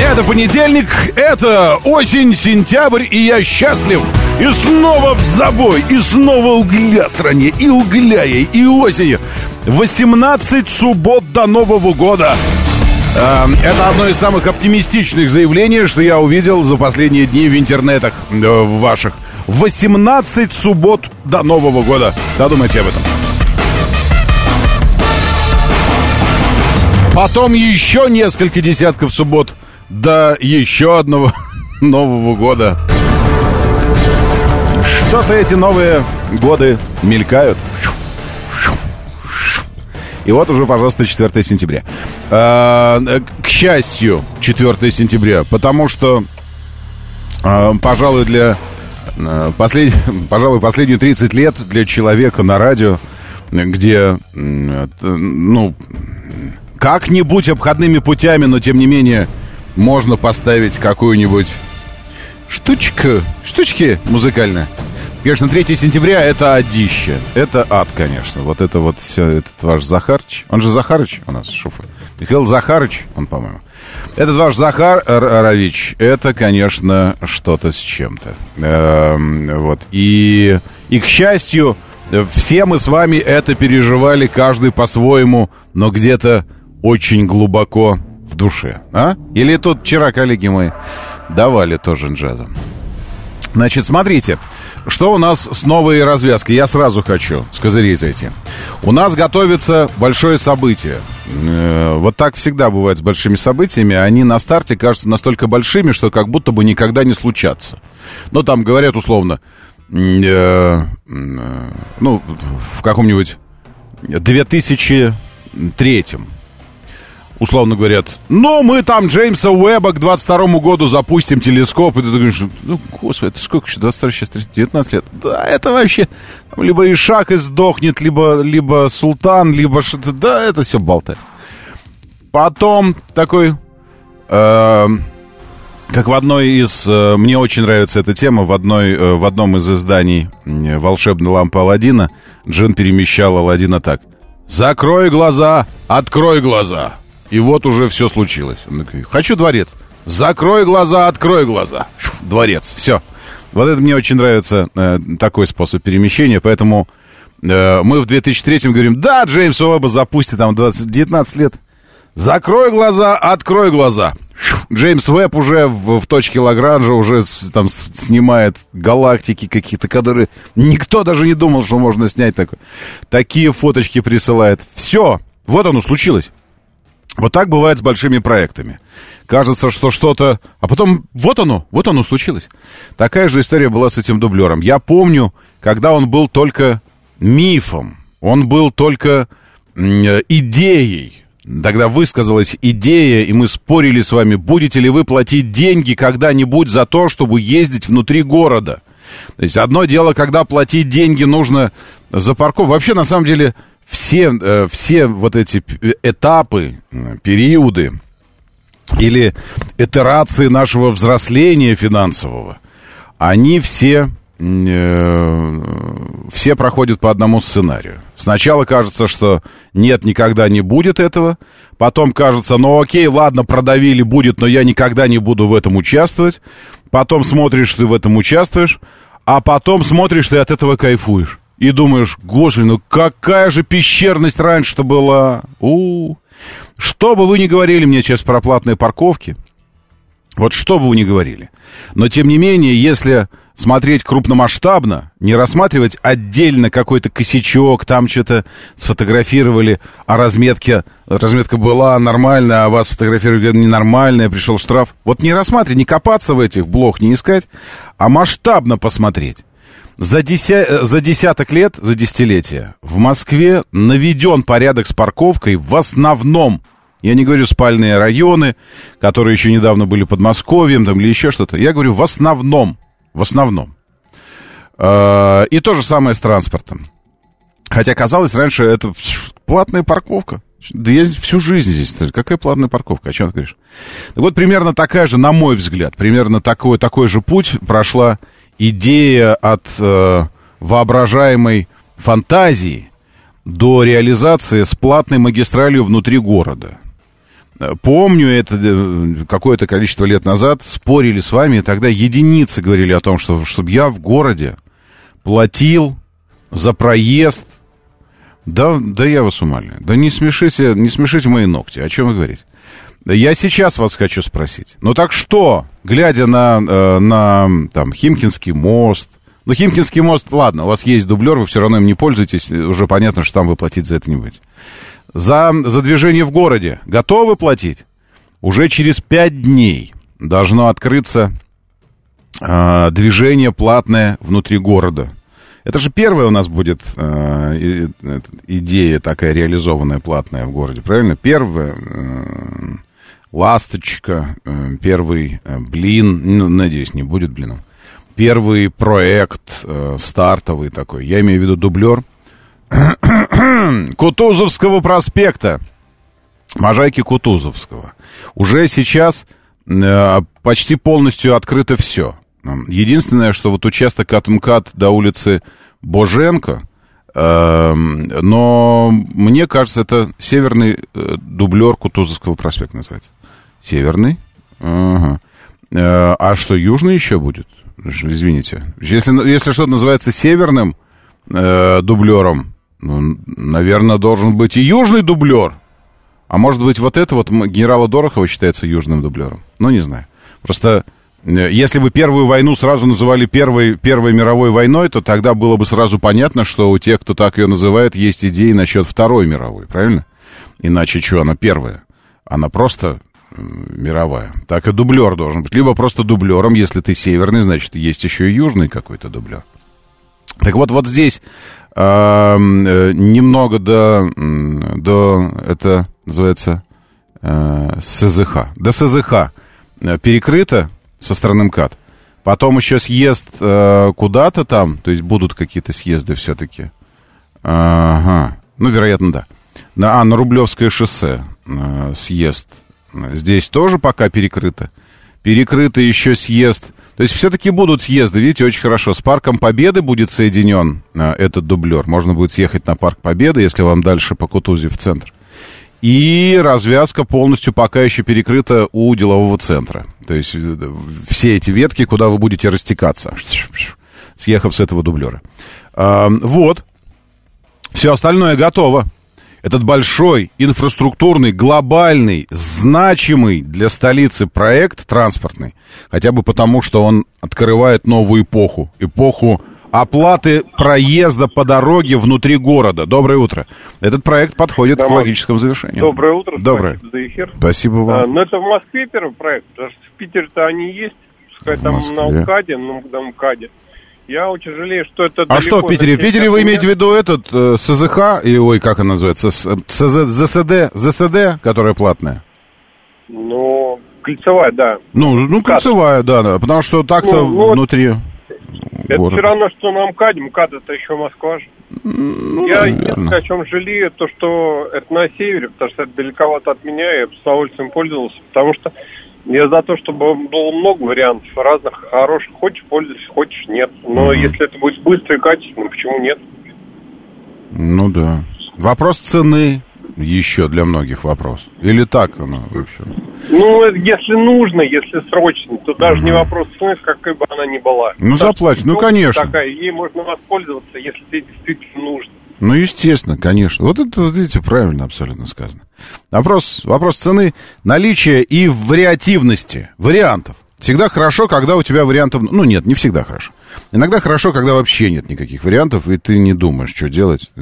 Это понедельник, это осень, сентябрь, и я счастлив. И снова в забой, и снова угля стране, и угля ей, и осенью. 18 суббот до Нового года. Э, Это одно из самых оптимистичных заявлений, что я увидел за последние дни в интернетах э, в ваших. 18 суббот до Нового года. Додумайте об этом. Потом еще несколько десятков суббот до еще одного Нового года. Что-то эти новые годы мелькают. И вот уже, пожалуйста, 4 сентября. А, К счастью, 4 сентября, потому что, а, пожалуй, для а, послед... пожалуй, последние 30 лет для человека на радио, где, ну, как-нибудь обходными путями, но тем не менее можно поставить какую-нибудь штучку, штучки музыкальные. Конечно, 3 сентября это адище. Это ад, конечно. Вот это вот все, этот ваш Захарыч. Он же Захарыч у нас, шофер. Михаил Захарыч, он, по-моему. Этот ваш Захар Равич, это, конечно, что-то с чем-то. Эм, вот. И, и, к счастью, все мы с вами это переживали, каждый по-своему, но где-то очень глубоко душе. А? Или тут вчера коллеги мои давали тоже джазом. Значит, смотрите, что у нас с новой развязкой? Я сразу хочу с козырей зайти. У нас готовится большое событие. Э, Вот так всегда бывает с большими событиями. Они на старте кажутся настолько большими, что как будто бы никогда не случатся. Ну, там говорят условно, э, э, ну, в каком-нибудь 2003 условно говорят, ну, мы там Джеймса Уэба к 22 году запустим телескоп, и ты думаешь, ну, господи, это сколько еще, 22, сейчас 30, 19 лет? Да, это вообще, там, либо Ишак и сдохнет, либо, либо Султан, либо что-то, да, это все болтает. Потом такой, э, как в одной из, э, мне очень нравится эта тема, в, одной, э, в одном из изданий э, «Волшебной лампы Аладдина» Джин перемещал Аладдина так. «Закрой глаза, открой глаза». И вот уже все случилось. Он такой, хочу дворец. Закрой глаза, открой глаза. Дворец, все. Вот это мне очень нравится, э, такой способ перемещения, поэтому э, мы в 2003 говорим, да, Джеймс Уэбба запустит там 20, 19 лет. Закрой глаза, открой глаза. Джеймс Уэбб уже в, в точке Лагранжа уже с- там с- снимает галактики какие-то, которые никто даже не думал, что можно снять такое. Такие фоточки присылает. Все, вот оно случилось. Вот так бывает с большими проектами. Кажется, что что-то... А потом вот оно, вот оно случилось. Такая же история была с этим дублером. Я помню, когда он был только мифом, он был только э, идеей. Тогда высказалась идея, и мы спорили с вами, будете ли вы платить деньги когда-нибудь за то, чтобы ездить внутри города. То есть одно дело, когда платить деньги нужно за парковку. Вообще, на самом деле, все, э, все вот эти п- этапы, периоды или итерации нашего взросления финансового, они все, э, все проходят по одному сценарию. Сначала кажется, что нет, никогда не будет этого. Потом кажется, ну окей, ладно, продавили, будет, но я никогда не буду в этом участвовать. Потом смотришь, ты в этом участвуешь. А потом смотришь, ты от этого кайфуешь. И думаешь, господи, ну какая же пещерность раньше-то была. у Что бы вы ни говорили мне сейчас про платные парковки, вот что бы вы ни говорили. Но, тем не менее, если смотреть крупномасштабно, не рассматривать отдельно какой-то косячок, там что-то сфотографировали, а разметка, разметка была нормальная, а вас фотографировали говорят, ненормальная, пришел штраф. Вот не рассматривать, не копаться в этих блох, не искать, а масштабно посмотреть. За, деся... за десяток лет, за десятилетия в Москве наведен порядок с парковкой в основном Я не говорю спальные районы, которые еще недавно были Подмосковьем там, или еще что-то. Я говорю в основном. В основном. Э, и то же самое с транспортом. Хотя казалось раньше это платная парковка. Да я всю жизнь здесь. Какая платная парковка? О чем ты говоришь? Так вот, примерно такая же, на мой взгляд, примерно такой, такой же путь прошла идея от э, воображаемой фантазии до реализации с платной магистралью внутри города. Помню это э, какое-то количество лет назад, спорили с вами, и тогда единицы говорили о том, что чтобы я в городе платил за проезд. Да, да я вас умоляю. Да не смешите, не смешите мои ногти. О чем вы говорите? Я сейчас вас хочу спросить. Ну так что, глядя на, э, на там, Химкинский мост, ну, Химкинский мост, ладно, у вас есть дублер, вы все равно им не пользуетесь, уже понятно, что там вы платить за это не будете. За, за движение в городе готовы платить? Уже через пять дней должно открыться э, движение платное внутри города. Это же первая у нас будет э, идея такая реализованная, платная в городе, правильно? Первая э, ласточка, э, первый э, блин, ну, надеюсь, не будет блином. Первый проект э, стартовый такой, я имею в виду дублер – Кутузовского проспекта. Можайки Кутузовского. Уже сейчас почти полностью открыто все. Единственное, что вот участок от МКАД до улицы Боженко, э, но мне кажется, это северный э, дублер Кутузовского проспекта называется. Северный? Ага. Э, а что, южный еще будет? Извините. Если, если что-то называется северным э, дублером, ну, наверное, должен быть и южный дублер. А может быть, вот это вот генерала Дорохова считается южным дублером? Ну, не знаю. Просто э, если бы первую войну сразу называли первой, первой мировой войной, то тогда было бы сразу понятно, что у тех, кто так ее называет, есть идеи насчет Второй мировой, правильно? Иначе что, она первая? Она просто мировая. Так и дублер должен быть. Либо просто дублером, если ты северный, значит, есть еще и южный какой-то дублер. Так вот, вот здесь э, немного до, до, это называется э, СЗХ, до СЗХ э, перекрыто со стороны МКАД. Потом еще съезд э, куда-то там, то есть будут какие-то съезды все-таки. Ага, ну, вероятно, да. На, а, на Рублевское шоссе э, съезд. Здесь тоже пока перекрыто. Перекрыто еще съезд то есть все-таки будут съезды, видите, очень хорошо. С Парком Победы будет соединен а, этот дублер. Можно будет съехать на Парк Победы, если вам дальше по Кутузе в центр. И развязка полностью пока еще перекрыта у делового центра. То есть э, все эти ветки, куда вы будете растекаться, съехав с этого дублера. Вот. Все остальное готово этот большой инфраструктурный, глобальный, значимый для столицы проект транспортный, хотя бы потому, что он открывает новую эпоху, эпоху оплаты проезда по дороге внутри города. Доброе утро. Этот проект подходит Домой. к логическому завершению. Доброе утро. Доброе. Спасибо за эфир. Спасибо вам. А, ну, это в Москве первый проект, потому что в Питере-то они есть, пускай в там Москве. на УКАДе, ну, на МКАДе. Я очень жалею, что это А что в Питере? В Питере вы имеете в виду этот э, СЗХ, или, ой, как она называется, СЗ, ЗСД, ЗСД, которая платная? Ну, кольцевая, да. Ну, ну кольцевая, да, да, потому что так-то ну, ну, внутри... Это город. все равно, что на МКАДе. МКАД это еще Москва же. Ну, я единственное, о чем жалею, то, что это на севере, потому что это далековато от меня, я с удовольствием пользовался, потому что я за то, чтобы было много вариантов разных, хороших. Хочешь пользуйся, хочешь нет. Но mm-hmm. если это будет быстро и качественно, почему нет? Ну да. Вопрос цены еще для многих вопрос. Или так оно вообще? Ну, если нужно, если срочно, то даже mm-hmm. не вопрос цены, какой бы она ни была. Ну, заплатить, ну, конечно. Такая, ей можно воспользоваться, если тебе действительно нужно. Ну, естественно, конечно. Вот это, видите, правильно абсолютно сказано. Вопрос, вопрос цены, наличия и вариативности, вариантов. Всегда хорошо, когда у тебя вариантов... Ну, нет, не всегда хорошо. Иногда хорошо, когда вообще нет никаких вариантов, и ты не думаешь, что делать.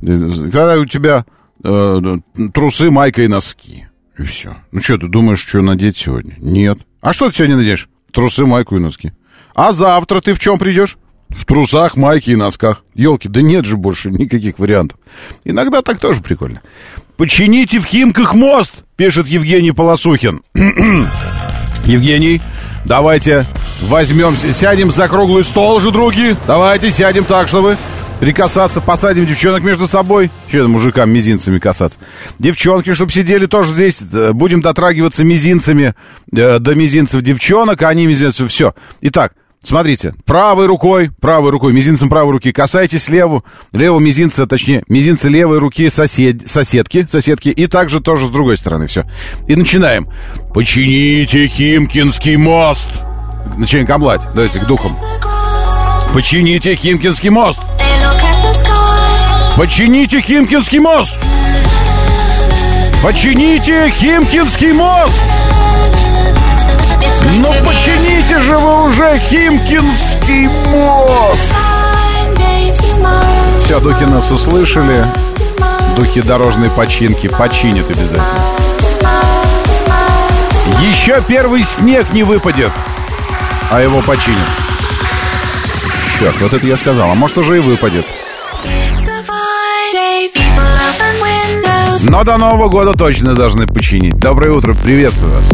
Когда у тебя э, трусы, майка и носки. И все. Ну что, ты думаешь, что надеть сегодня? Нет. А что ты сегодня наденешь? Трусы, майку и носки. А завтра ты в чем придешь? В трусах, майке и носках. Елки, да нет же больше никаких вариантов. Иногда так тоже прикольно. Почините в Химках мост, пишет Евгений Полосухин. Евгений, давайте возьмем, сядем за круглый стол же, други. Давайте сядем так, чтобы прикасаться, посадим девчонок между собой. Че мужикам мизинцами касаться? Девчонки, чтобы сидели тоже здесь, будем дотрагиваться мизинцами э, до мизинцев девчонок, а они мизинцев, все. Итак, Смотрите, правой рукой, правой рукой, мизинцем правой руки касайтесь леву, левого мизинца, точнее, мизинца левой руки сосед, соседки, соседки, и также тоже с другой стороны, все. И начинаем. Почините Химкинский мост. Начинаем камлать, давайте к духам. Почините Химкинский мост. Почините Химкинский мост! Почините Химкинский мост! Ну почините же вы уже Химкинский мост! Все, духи нас услышали. Духи дорожной починки починят обязательно. Еще первый снег не выпадет, а его починят. Черт, вот это я сказал. А может уже и выпадет. Но до Нового года точно должны починить. Доброе утро, приветствую вас.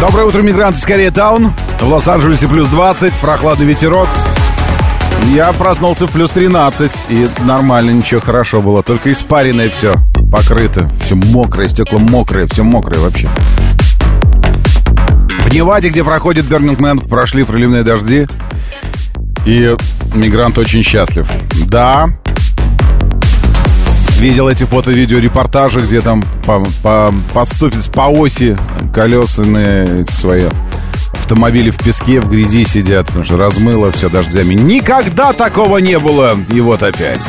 Доброе утро, мигранты с Таун. В Лос-Анджелесе плюс 20, прохладный ветерок. Я проснулся в плюс 13, и нормально, ничего, хорошо было. Только испаренное все покрыто. Все мокрое, стекла мокрые, все мокрое вообще. В Неваде, где проходит Бернингмен, прошли проливные дожди. И мигрант очень счастлив. Да, Видел эти фото-видео-репортажи, где там по, по, подступит по оси колесные эти свои автомобили в песке, в грязи сидят, потому что размыло все дождями. Никогда такого не было. И вот опять.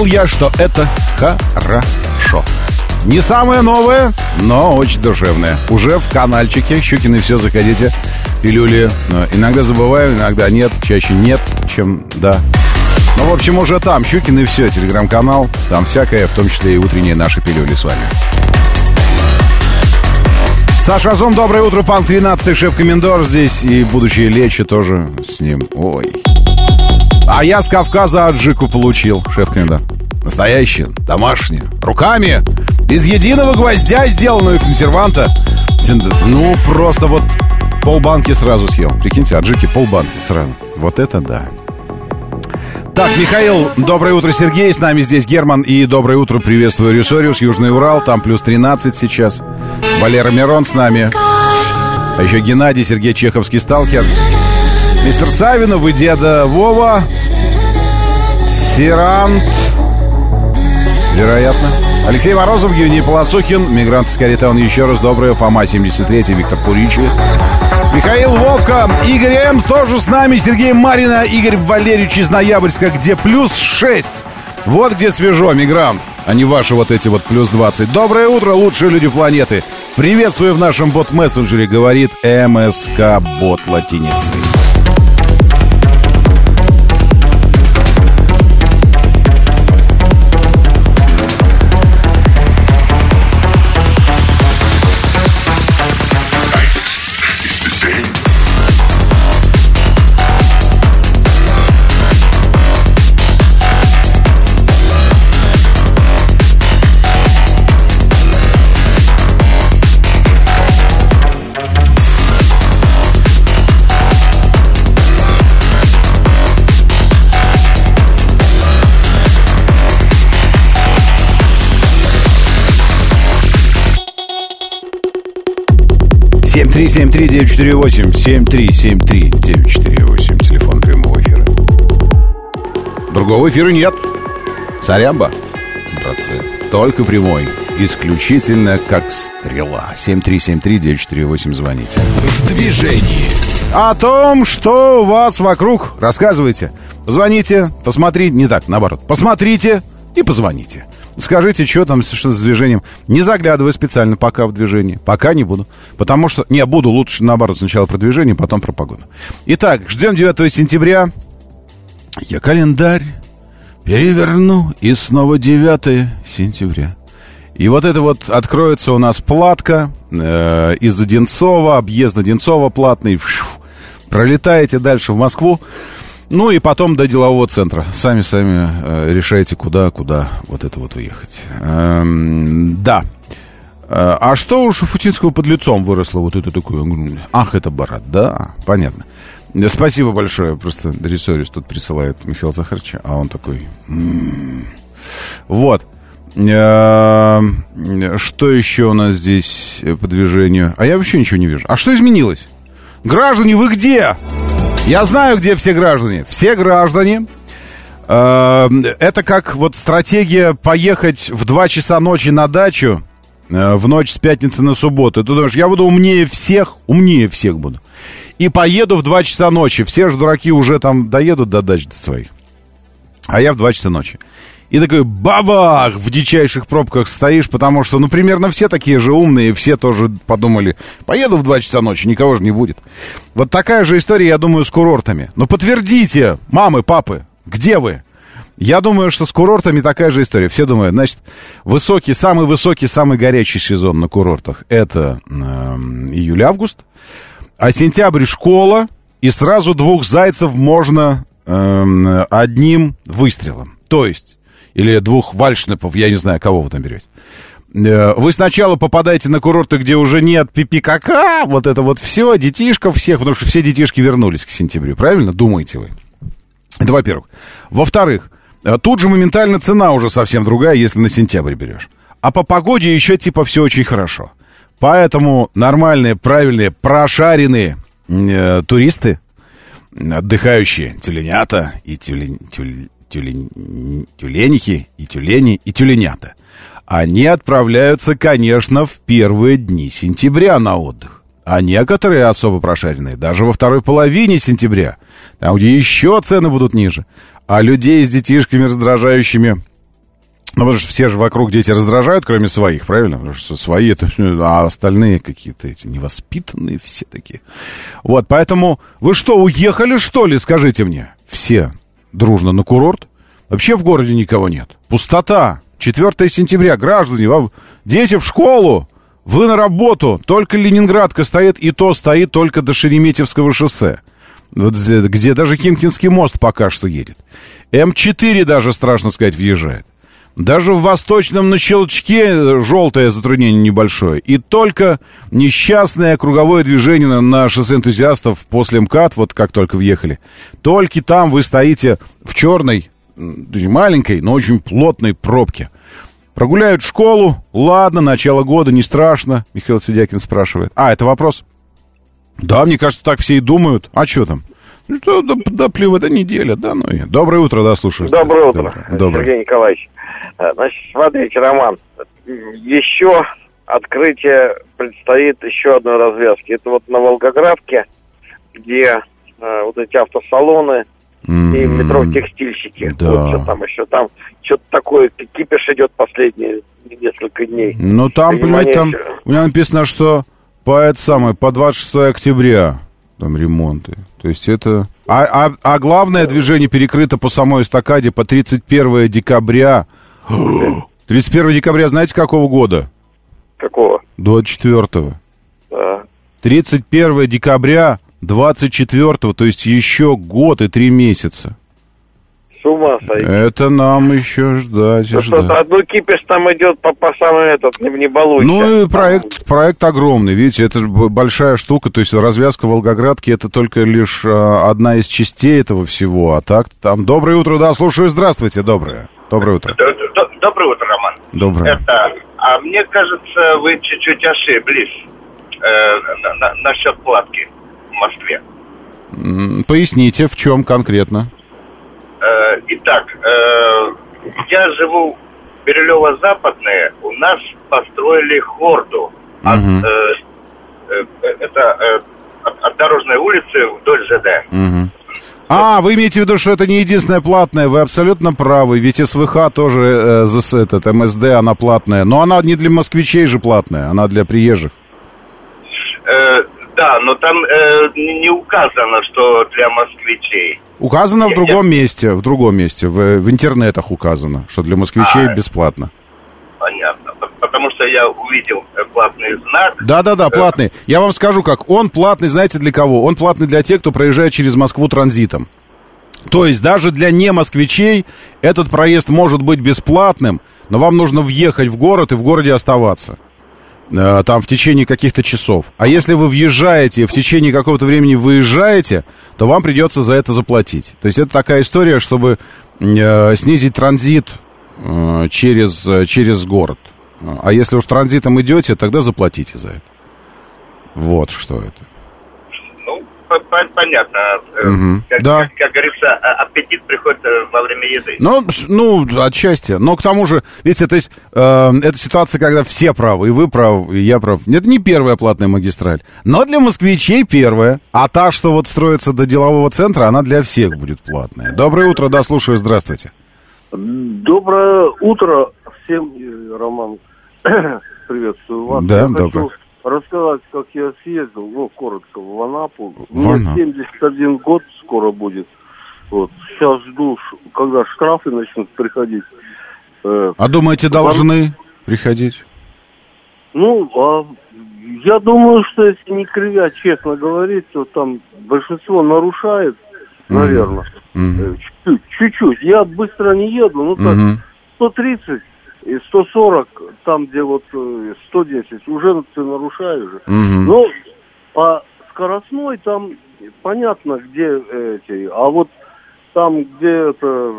Понял я, что это хорошо. Не самое новое, но очень душевное. Уже в каналчике Щукины все заходите. Пилюли. Но иногда забываю, иногда нет. Чаще нет, чем да. Ну, в общем, уже там Щукин и все, телеграм-канал. Там всякое, в том числе и утренние наши пилюли с вами. Саша Азон, доброе утро, пан 13 шеф-комендор здесь. И будущее Лечи тоже с ним. Ой. А я с Кавказа аджику получил, шеф-комендор. Настоящую, домашнюю, руками, без единого гвоздя сделанную консерванта. Ну, просто вот полбанки сразу съел. Прикиньте, аджики полбанки сразу. Вот это да. Так, Михаил, доброе утро, Сергей. С нами здесь Герман. И доброе утро, приветствую Рюсориус, Южный Урал. Там плюс 13 сейчас. Валера Мирон с нами. А еще Геннадий, Сергей Чеховский, сталкер. Мистер Савинов и деда Вова. Ферант. Вероятно. Алексей Морозов, Евгений Полосухин, мигрант с он еще раз доброе, Фома 73, Виктор Пуричи. Михаил Вовка, Игорь М. тоже с нами, Сергей Марина, Игорь Валерьевич из Ноябрьска, где плюс 6. Вот где свежо, мигрант, а не ваши вот эти вот плюс 20. Доброе утро, лучшие люди планеты. Приветствую в нашем бот-мессенджере, говорит МСК Бот латиницей. 7373948, 7373948, телефон прямого эфира. Другого эфира нет. Сорямба, братцы. Только прямой. Исключительно как стрела. 7373948, звоните. В движении. О том, что у вас вокруг, рассказывайте. Позвоните, посмотрите, не так, наоборот. Посмотрите и позвоните. Скажите, что там, что с движением. Не заглядывай специально пока в движение. Пока не буду. Потому что... Не, буду лучше наоборот. Сначала про движение, потом про погоду. Итак, ждем 9 сентября. Я календарь переверну, и снова 9 сентября. И вот это вот откроется у нас платка э, из Одинцова, объезд Одинцова платный. Фью, пролетаете дальше в Москву. Ну и потом до делового центра. Сами-сами э, решайте, куда, куда вот это вот уехать. Эм, да. Э, а что у Шафутинского под лицом выросло вот это такое? Ах, это барат, да, понятно. Спасибо большое. Просто ресорис тут присылает Михаил Захарович, а он такой... М-м-м. Вот. Э, что еще у нас здесь по движению? А я вообще ничего не вижу. А что изменилось? Граждане, вы где? Я знаю, где все граждане. Все граждане. Э, это как вот стратегия поехать в 2 часа ночи на дачу э, в ночь с пятницы на субботу. Ты думаешь, я буду умнее всех, умнее всех буду. И поеду в 2 часа ночи. Все же дураки уже там доедут до дач своих. А я в 2 часа ночи. И такой бабах в дичайших пробках стоишь, потому что, ну, примерно все такие же умные, все тоже подумали, поеду в 2 часа ночи, никого же не будет. Вот такая же история, я думаю, с курортами. Но подтвердите, мамы, папы, где вы? Я думаю, что с курортами такая же история. Все думают, значит, высокий, самый высокий, самый горячий сезон на курортах это э, июль-август, а сентябрь школа, и сразу двух зайцев можно э, одним выстрелом. То есть или двух вальшнепов, я не знаю, кого вы там берете. Э, вы сначала попадаете на курорты, где уже нет пипи-кака, вот это вот все, детишков всех, потому что все детишки вернулись к сентябрю, правильно? Думаете вы? Это во-первых. Во-вторых, э, тут же моментально цена уже совсем другая, если на сентябрь берешь. А по погоде еще типа все очень хорошо. Поэтому нормальные, правильные, прошаренные э, туристы, отдыхающие тюленята и тюлень, тюлень, тюлень, тюленихи и тюлени и тюленята. Они отправляются, конечно, в первые дни сентября на отдых. А некоторые особо прошаренные даже во второй половине сентября, там, где еще цены будут ниже. А людей с детишками раздражающими ну, потому что все же вокруг дети раздражают, кроме своих, правильно? Потому что свои это, а остальные какие-то эти невоспитанные все такие. Вот, поэтому вы что, уехали, что ли, скажите мне? Все дружно на курорт. Вообще в городе никого нет. Пустота. 4 сентября. Граждане, вам дети в школу. Вы на работу. Только Ленинградка стоит, и то стоит только до Шереметьевского шоссе. Вот где, где даже Химкинский мост пока что едет. М4 даже, страшно сказать, въезжает. Даже в Восточном на Щелчке желтое затруднение небольшое. И только несчастное круговое движение на, шоссе энтузиастов после МКАД, вот как только въехали. Только там вы стоите в черной, маленькой, но очень плотной пробке. Прогуляют школу, ладно, начало года, не страшно, Михаил Сидякин спрашивает. А, это вопрос? Да, мне кажется, так все и думают. А что там? Что, да, да плевы, это неделя, да, ну и... Доброе утро, да, слушаю. Доброе утро, Доброе. Сергей Николаевич. Э, Значит, смотрите, Роман, еще открытие предстоит еще одной развязки. Это вот на Волгоградке, где э, вот эти автосалоны и М, метро текстильщики. Да. Вот что там еще. Там что-то такое, кипиш идет последние несколько дней. Ну, там, понимаете, там у меня написано, что по это самое, по 26 октября там ремонты. То есть это... А, а, а главное движение перекрыто по самой эстакаде по 31 декабря. 31 декабря знаете какого года? Какого? 24 Да. 31 декабря 24 то есть еще год и три месяца. С ума сойти. Это нам еще ждать Ну что, ждать. одну кипиш там идет по, по самый этот, не, не балуйся. Ну и проект, проект огромный, видите, это большая штука, то есть развязка Волгоградки это только лишь а, одна из частей этого всего, а так там... Доброе утро, да, слушаю, здравствуйте, доброе. Доброе утро. Доброе утро, Роман. Доброе. Это, а мне кажется, вы чуть-чуть ошиблись э, на- на- насчет платки в Москве. Поясните, в чем конкретно? Э, итак, э, я живу в Бирюлево-Западное. У нас построили хорду. От, э, это от, от дорожной улицы вдоль ЖД. А, вы имеете в виду, что это не единственная платная, вы абсолютно правы, ведь СВХ тоже, э, этот, МСД, она платная, но она не для москвичей же платная, она для приезжих. Э, да, но там э, не указано, что для москвичей. Указано в Я- другом месте, в другом месте, в, в интернетах указано, что для москвичей А. бесплатно. Понятно. Потому что я увидел э, платный знак. Да-да-да, платный. Я вам скажу как. Он платный, знаете, для кого? Он платный для тех, кто проезжает через Москву транзитом. То есть даже для не москвичей этот проезд может быть бесплатным, но вам нужно въехать в город и в городе оставаться. Э, Там в течение каких-то часов. А если вы въезжаете в течение какого-то времени выезжаете, то вам придется за это заплатить. То есть это такая история, чтобы э, снизить транзит э, через, через город. А если уж транзитом идете, тогда заплатите за это. Вот что это. По- по- понятно. Мгм. Как, Да. как- как говорится, а- аппетит приходит э, во время еды. Ну, ну, отчасти. Но к тому же, видите, то есть, э, это ситуация, когда все правы, и вы правы, и я прав. Это не первая платная магистраль. Но для москвичей первая. А та, что вот строится до делового центра, она для всех будет платная. Доброе утро, да, слушаю, здравствуйте. Доброе утро всем, э, Роман. Приветствую вас. Да, я доброе. хочу рассказать, как я съездил, ну, коротко, в Анапу. В Анапу. Мне 71 год скоро будет. Вот. Сейчас жду, когда штрафы начнут приходить. Э, А думаете, должны приходить? ну, а я думаю, что если не кривя, честно говорить, то там большинство нарушает, наверное. Мгм. Э, Чуть-чуть. Я быстро не еду, ну так, Мгм. 130 и 140, там, где вот э, 110, уже ты нарушаешь. Мгм. Ну, по скоростной там понятно, где эти, а вот там, где это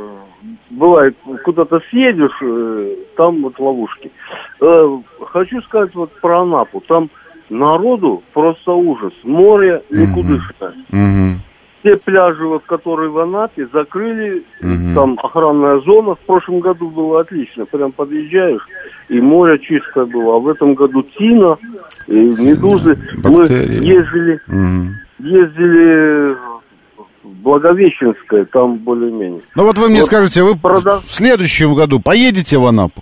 бывает, куда-то съедешь, э, там вот ловушки. Э, хочу сказать вот про Анапу. Там народу просто ужас. Море никудышное. Мгм. Те пляжи, вот, которые в Анапе, закрыли, Мгм. там охранная зона. В прошлом году было отлично. Прям подъезжаешь, и море чистое было. А в этом году тина, и медузы. бактерии. Мы ездили, Мгм. ездили в Благовещенское, там более-менее. Ну вот вы мне Вот скажите, вы прода- в следующем году поедете в Анапу?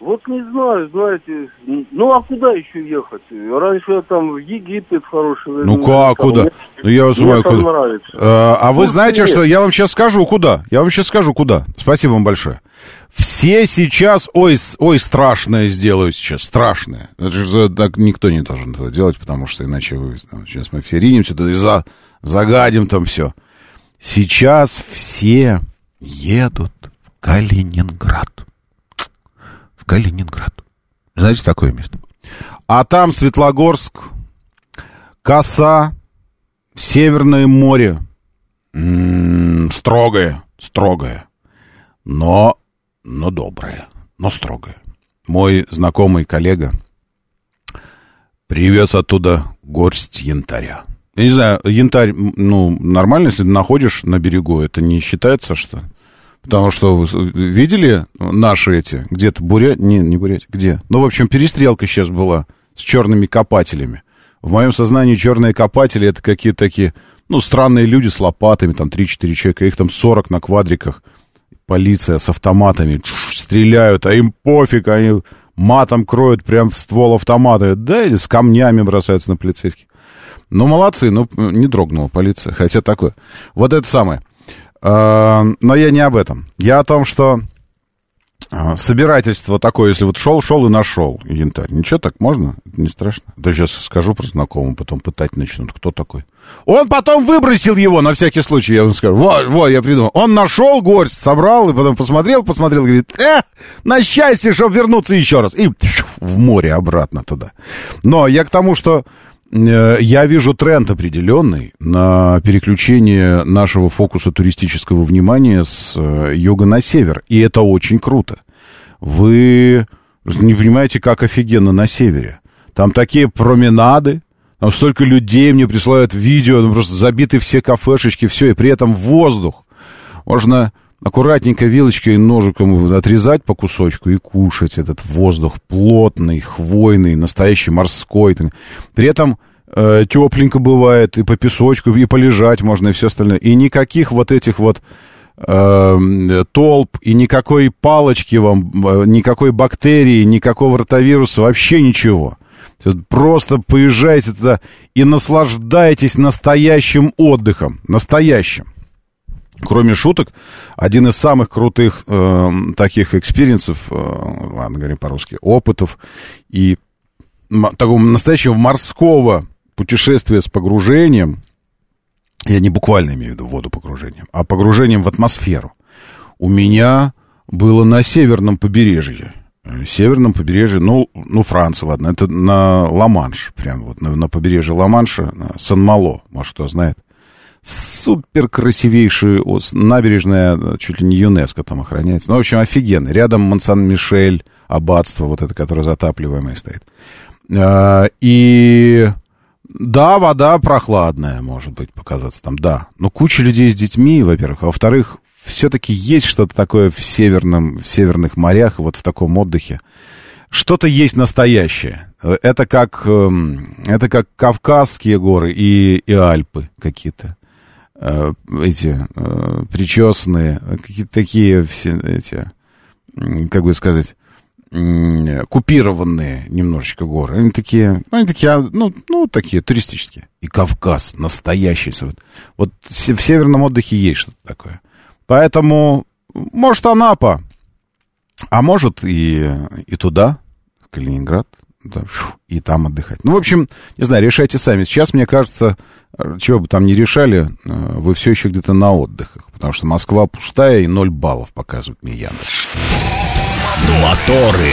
Вот не знаю, знаете, ну а куда еще ехать? Раньше я там в Египет хороший Ну как, куда? Ну я вас знаю, куда. нравится. Э, А вы знаете, нет. что я вам сейчас скажу, куда? Я вам сейчас скажу, куда. Спасибо вам большое. Все сейчас, ой, ой, страшное сделают сейчас, страшное. Это же так никто не должен этого делать, потому что иначе вы, там, сейчас мы все ринемся туда и за, загадим там все. Сейчас все едут в Калининград. В Калининград. Знаете такое место? А там Светлогорск, Коса, Северное море. М, строгое, строгое. Но, но доброе, но строгое. Мой знакомый коллега привез оттуда горсть янтаря. Я не знаю, янтарь, ну, нормально, если находишь на берегу, это не считается, что? Потому что видели наши эти, где-то буря... Не, не бурять, где? Ну, в общем, перестрелка сейчас была с черными копателями. В моем сознании черные копатели это какие-то такие, ну, странные люди с лопатами, там 3-4 человека, их там 40 на квадриках. Полиция с автоматами стреляют, а им пофиг, они матом кроют прям в ствол автомата. Да, и с камнями бросаются на полицейских. Ну, молодцы, ну, не дрогнула полиция, хотя такое. Вот это самое. А, но я не об этом. Я о том, что а, собирательство такое, если вот шел, шел и нашел янтарь. Ничего так можно? Не страшно? Да сейчас скажу про знакомого, потом пытать начнут. Кто такой? Он потом выбросил его, на всякий случай, я вам скажу. Вот, вот, я придумал. Он нашел горсть, собрал, и потом посмотрел, посмотрел, говорит, э, на счастье, чтобы вернуться еще раз. И в море обратно туда. Но я к тому, что э, я вижу тренд определенный на переключение нашего фокуса туристического внимания с э, юга на север. И это очень круто. Вы не понимаете, как офигенно на севере. Там такие променады, там столько людей мне присылают видео, там просто забиты все кафешечки, все, и при этом воздух. Можно аккуратненько вилочкой и ножиком отрезать по кусочку и кушать этот воздух плотный, хвойный, настоящий морской. При этом э, тепленько бывает, и по песочку, и полежать можно, и все остальное. И никаких вот этих вот э, толп, и никакой палочки вам, э, никакой бактерии, никакого ротавируса, вообще ничего. Просто поезжайте туда и наслаждайтесь настоящим отдыхом. Настоящим. Кроме шуток, один из самых крутых э, таких experience ов, э, ладно, говорим по-русски, опытов и такого настоящего морского путешествия с погружением, я не буквально имею в виду воду погружением, а погружением в атмосферу, у меня было на северном побережье северном побережье, ну, ну, Франция, ладно, это на Ла-Манш, прям вот на, на побережье Ла-Манша, Сан-Мало, может, кто знает. Супер красивейшая набережная, чуть ли не ЮНЕСКО там охраняется. Ну, в общем, офигенно. Рядом Монсан-Мишель, аббатство вот это, которое затапливаемое стоит. А, и да, вода прохладная, может быть, показаться там, да. Но куча людей с детьми, во-первых. А во-вторых, все-таки есть что-то такое в, северном, в северных морях, вот в таком отдыхе. Что-то есть настоящее. Это как, эм, это как Кавказские горы и, и Альпы какие-то. Э, эти э, причесанные, какие-то такие все эти, как бы сказать, купированные немножечко горы. Они такие, они такие, а, ну, ну, такие туристические. И Кавказ настоящий. Вот, вот в северном отдыхе есть что-то такое. Поэтому, может, Анапа, а может и, и туда, в Калининград, и там отдыхать. Ну, в общем, не знаю, решайте сами. Сейчас, мне кажется, чего бы там ни решали, э, вы все еще где-то на отдыхах, потому что Москва пустая и ноль баллов показывает мне Яндекс. Моторы.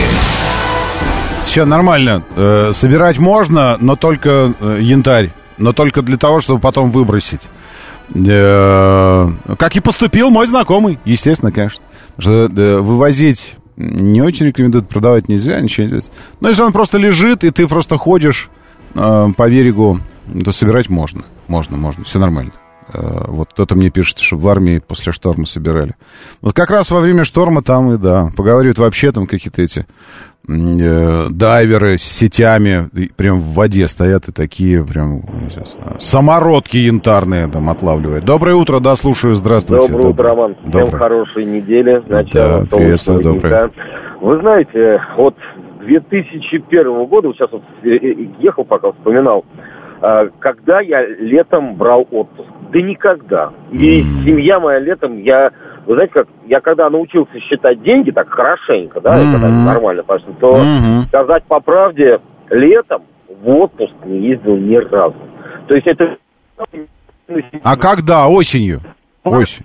Все нормально. Э, собирать можно, но только э, янтарь. Но только для того, чтобы потом выбросить. Э, как и поступил мой знакомый, естественно, конечно. Что вывозить не очень рекомендуют, продавать нельзя, ничего нельзя. Но если он просто лежит, и ты просто ходишь э, по берегу, то собирать можно. Можно, можно, все нормально. Э, вот кто-то мне пишет, что в армии после шторма собирали. Вот как раз во время шторма там и да, поговаривают вообще там какие-то эти дайверы с сетями прям в воде стоят и такие прям а, самородки янтарные там отлавливают. Доброе утро, да, слушаю, здравствуйте. Доброе утро, Роман. Всем Доброе. хорошей недели. Начало да, приветствую, доброе. Вы знаете, вот 2001 года, вот сейчас вот э, э, ехал пока, вспоминал, а, когда я летом брал отпуск. Да никогда. И mm. семья моя летом, я, вы знаете, как, я когда научился считать деньги так хорошенько, да, mm-hmm. это так, нормально, пошло, то mm-hmm. сказать по правде, летом в отпуск не ездил ни разу. То есть это... А когда? Осенью? Осень.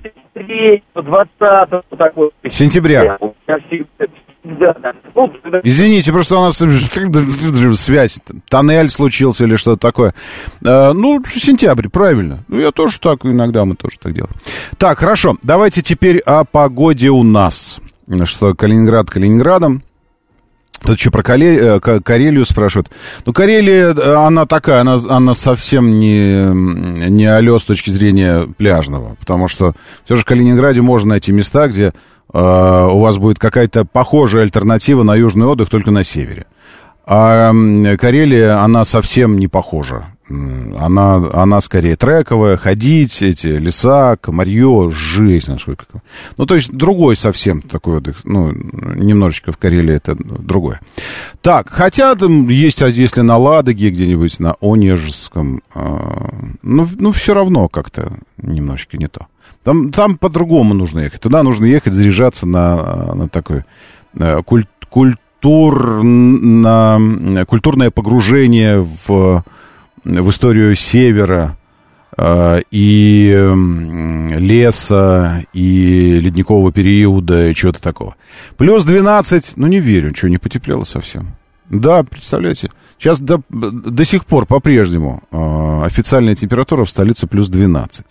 20 такой. Сентября. Ну, Извините, просто у нас связь, тоннель случился или что-то такое. Э, ну, сентябрь, правильно. Ну, я тоже так, иногда мы тоже так делаем. Так, хорошо, давайте теперь о погоде у нас. Что Калининград Калининградом. Тут еще про Карелию, Карелию спрашивают. Ну, Карелия, она такая, она, она совсем не, не алё с точки зрения пляжного. Потому что все же в Калининграде можно найти места, где э, у вас будет какая-то похожая альтернатива на южный отдых, только на севере. А Карелия, она совсем не похожа. Она, она скорее трековая, ходить, эти леса, комарье, жизнь, насколько. Ну, то есть другой совсем такой отдых. Ну, немножечко в Карелии это другое. Так, хотя там есть, а если на Ладоге где-нибудь, на Онежском, э, ну, ну, все равно как-то немножечко не то. Там, там по-другому нужно ехать. Туда нужно ехать, заряжаться на, на такой э, культ, культ культурно, культурное погружение в, в историю Севера э, и леса, и ледникового периода, и чего-то такого. Плюс 12, ну не верю, что не потеплело совсем. Да, представляете, сейчас до, до сих пор по-прежнему э, официальная температура в столице плюс 12.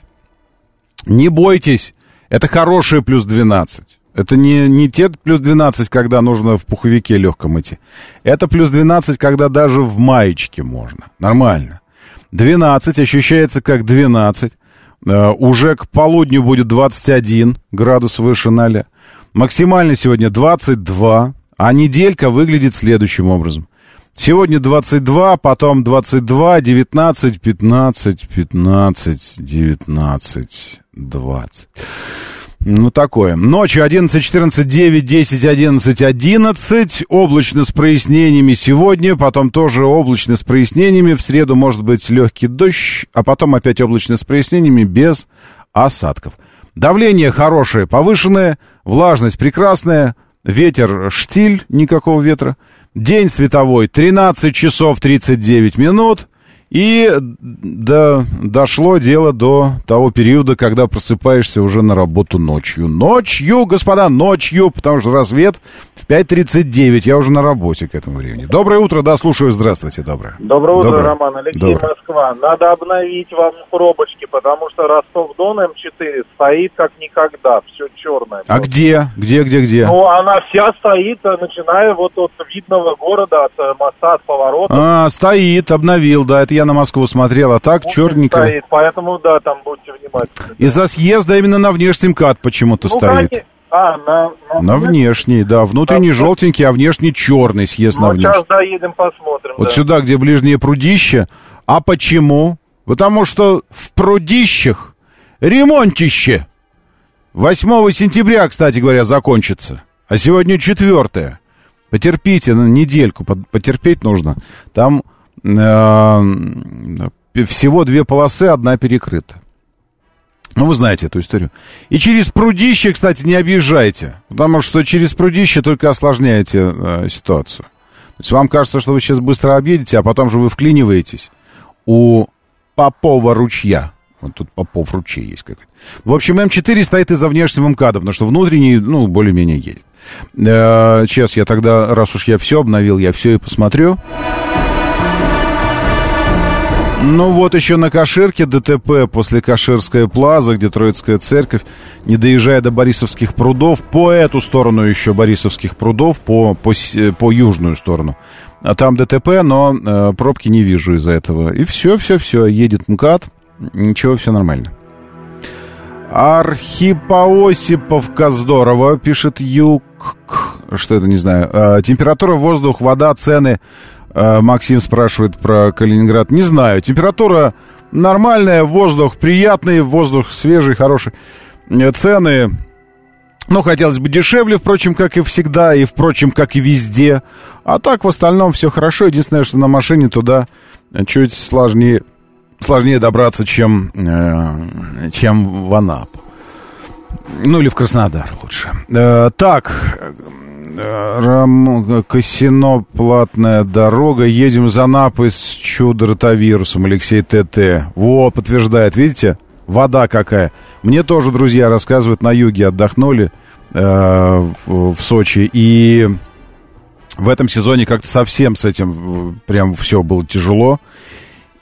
Не бойтесь, это хорошая плюс 12. Это не, не те плюс 12, когда нужно в пуховике легком идти. Это плюс 12, когда даже в маечке можно. Нормально. 12 ощущается как 12. Uh, уже к полудню будет 21 градус выше 0. Максимально сегодня 22. А неделька выглядит следующим образом. Сегодня 22, потом 22, 19, 15, 15, 19, 20. Ну, такое. Ночью 11, 14, 9, 10, 11, 11. Облачно с прояснениями сегодня, потом тоже облачно с прояснениями. В среду может быть легкий дождь, а потом опять облачно с прояснениями без осадков. Давление хорошее, повышенное, влажность прекрасная, ветер штиль, никакого ветра. День световой 13 часов 39 минут. И до, дошло дело до того периода, когда просыпаешься уже на работу ночью. Ночью, господа, ночью, потому что рассвет в 5.39. Я уже на работе к этому времени. Доброе утро, да, слушаю. Здравствуйте, доброе. Доброе утро, доброе. Роман. Алексей, доброе. Москва. Надо обновить вам пробочки, потому что Ростов-Дон М4 стоит как никогда. Все черное. А где? Где, где, где? Ну, она вся стоит, начиная вот от видного города, от э, моста, от поворота. А, стоит, обновил, да, это я я на Москву смотрел, а так Путин черненько. Стоит, поэтому, да, там будьте внимательны. Из-за съезда именно на внешний МКАД почему-то ну, стоит. Конечно. А, на, на, на внешний, да. Внутренний да, желтенький, а внешний черный съезд ну, на внешний. сейчас доедем, посмотрим. Вот да. сюда, где ближнее прудище. А почему? Потому что в прудищах ремонтище. 8 сентября, кстати говоря, закончится. А сегодня 4. Потерпите на недельку, потерпеть нужно. Там всего две полосы, одна перекрыта. Ну, вы знаете эту историю. И через прудище, кстати, не объезжайте, потому что через прудище только осложняете э, ситуацию. То есть вам кажется, что вы сейчас быстро объедете, а потом же вы вклиниваетесь у Попова ручья. Вот тут Попов ручей есть какой-то. В общем, М4 стоит из-за внешнего МКАДа, потому что внутренний, ну, более-менее едет. Э, сейчас я тогда, раз уж я все обновил, я все и посмотрю. Ну вот еще на Каширке ДТП после Каширская плаза, где Троицкая церковь, не доезжая до Борисовских прудов, по эту сторону еще Борисовских прудов, по, по, по южную сторону. А там ДТП, но э, пробки не вижу из-за этого. И все, все, все, едет МКАД, ничего, все нормально. Архипоосиповка здорово, пишет Юг. Что это, не знаю. Э, температура, воздух, вода, цены Максим спрашивает про Калининград. Не знаю. Температура нормальная, воздух приятный, воздух свежий, хороший. Э, цены, ну, хотелось бы дешевле, впрочем, как и всегда, и, впрочем, как и везде. А так, в остальном, все хорошо. Единственное, что на машине туда чуть сложнее, сложнее добраться, чем, э, чем в Анапу. Ну, или в Краснодар лучше. Э, так, Рам... Косино, платная дорога. Едем за Напой с чудо-ротавирусом. Алексей ТТ. Во, подтверждает. Видите? Вода какая. Мне тоже друзья рассказывают, на юге отдохнули э, в, в Сочи. И в этом сезоне как-то совсем с этим прям все было тяжело.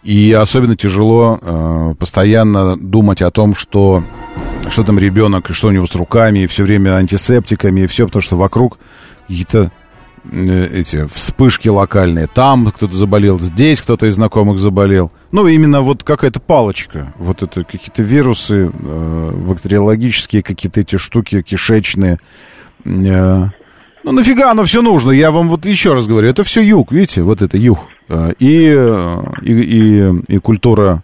И особенно тяжело э, постоянно думать о том, что, что там ребенок, и что у него с руками, и все время антисептиками, и все, потому что вокруг какие-то э, эти вспышки локальные. Там кто-то заболел, здесь кто-то из знакомых заболел. Ну, именно вот какая-то палочка. Вот это какие-то вирусы, э, бактериологические какие-то эти штуки кишечные. Э, ну, нафига оно все нужно? Я вам вот еще раз говорю, это все юг, видите, вот это юг. Э, и, э, и, и, и культура,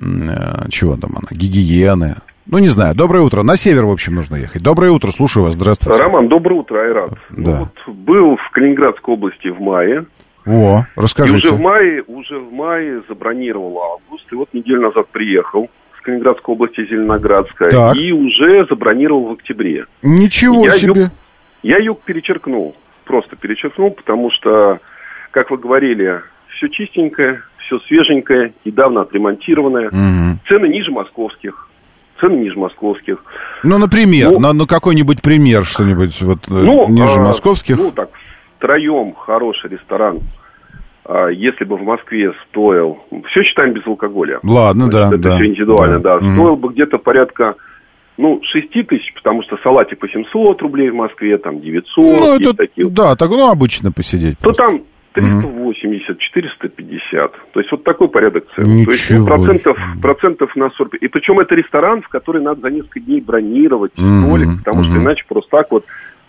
э, чего там она, гигиены. Ну, не знаю, доброе утро. На север, в общем, нужно ехать. Доброе утро, слушаю вас, здравствуйте. Роман, доброе утро, Айрат. Да. Ну, вот был в Калининградской области в мае. О, расскажите. И уже в мае, уже в мае забронировал август. И вот неделю назад приехал с Калининградской области Зеленоградская. Так. И уже забронировал в октябре. Ничего Я себе. юг- Я юг перечеркнул. Просто перечеркнул, потому что, как вы говорили, все чистенькое, все свеженькое, недавно отремонтированное. Мгм. Цены ниже московских. Цены ниже московских. Ну, например, Ну- на, ну, какой-нибудь пример, что-нибудь вот э, Ну, ниже а, московских. Ну, так, втроем хороший ресторан. А, если бы в Москве стоил... Все считаем без алкоголя. Ладно, да, это да. все индивидуально, да. Мгм. Стоил бы где-то порядка, ну, 6 тысяч, потому что салатик по 700 рублей в Москве, там 900, Ну, это, такие. да, так, ну, обычно посидеть. То просто. там 380, 450. То есть вот такой порядок цен. То есть Ничего процентов, процентов на 40. И причем это ресторан, в который надо за несколько дней бронировать Мгм, столик, потому что мгм. иначе просто так вот...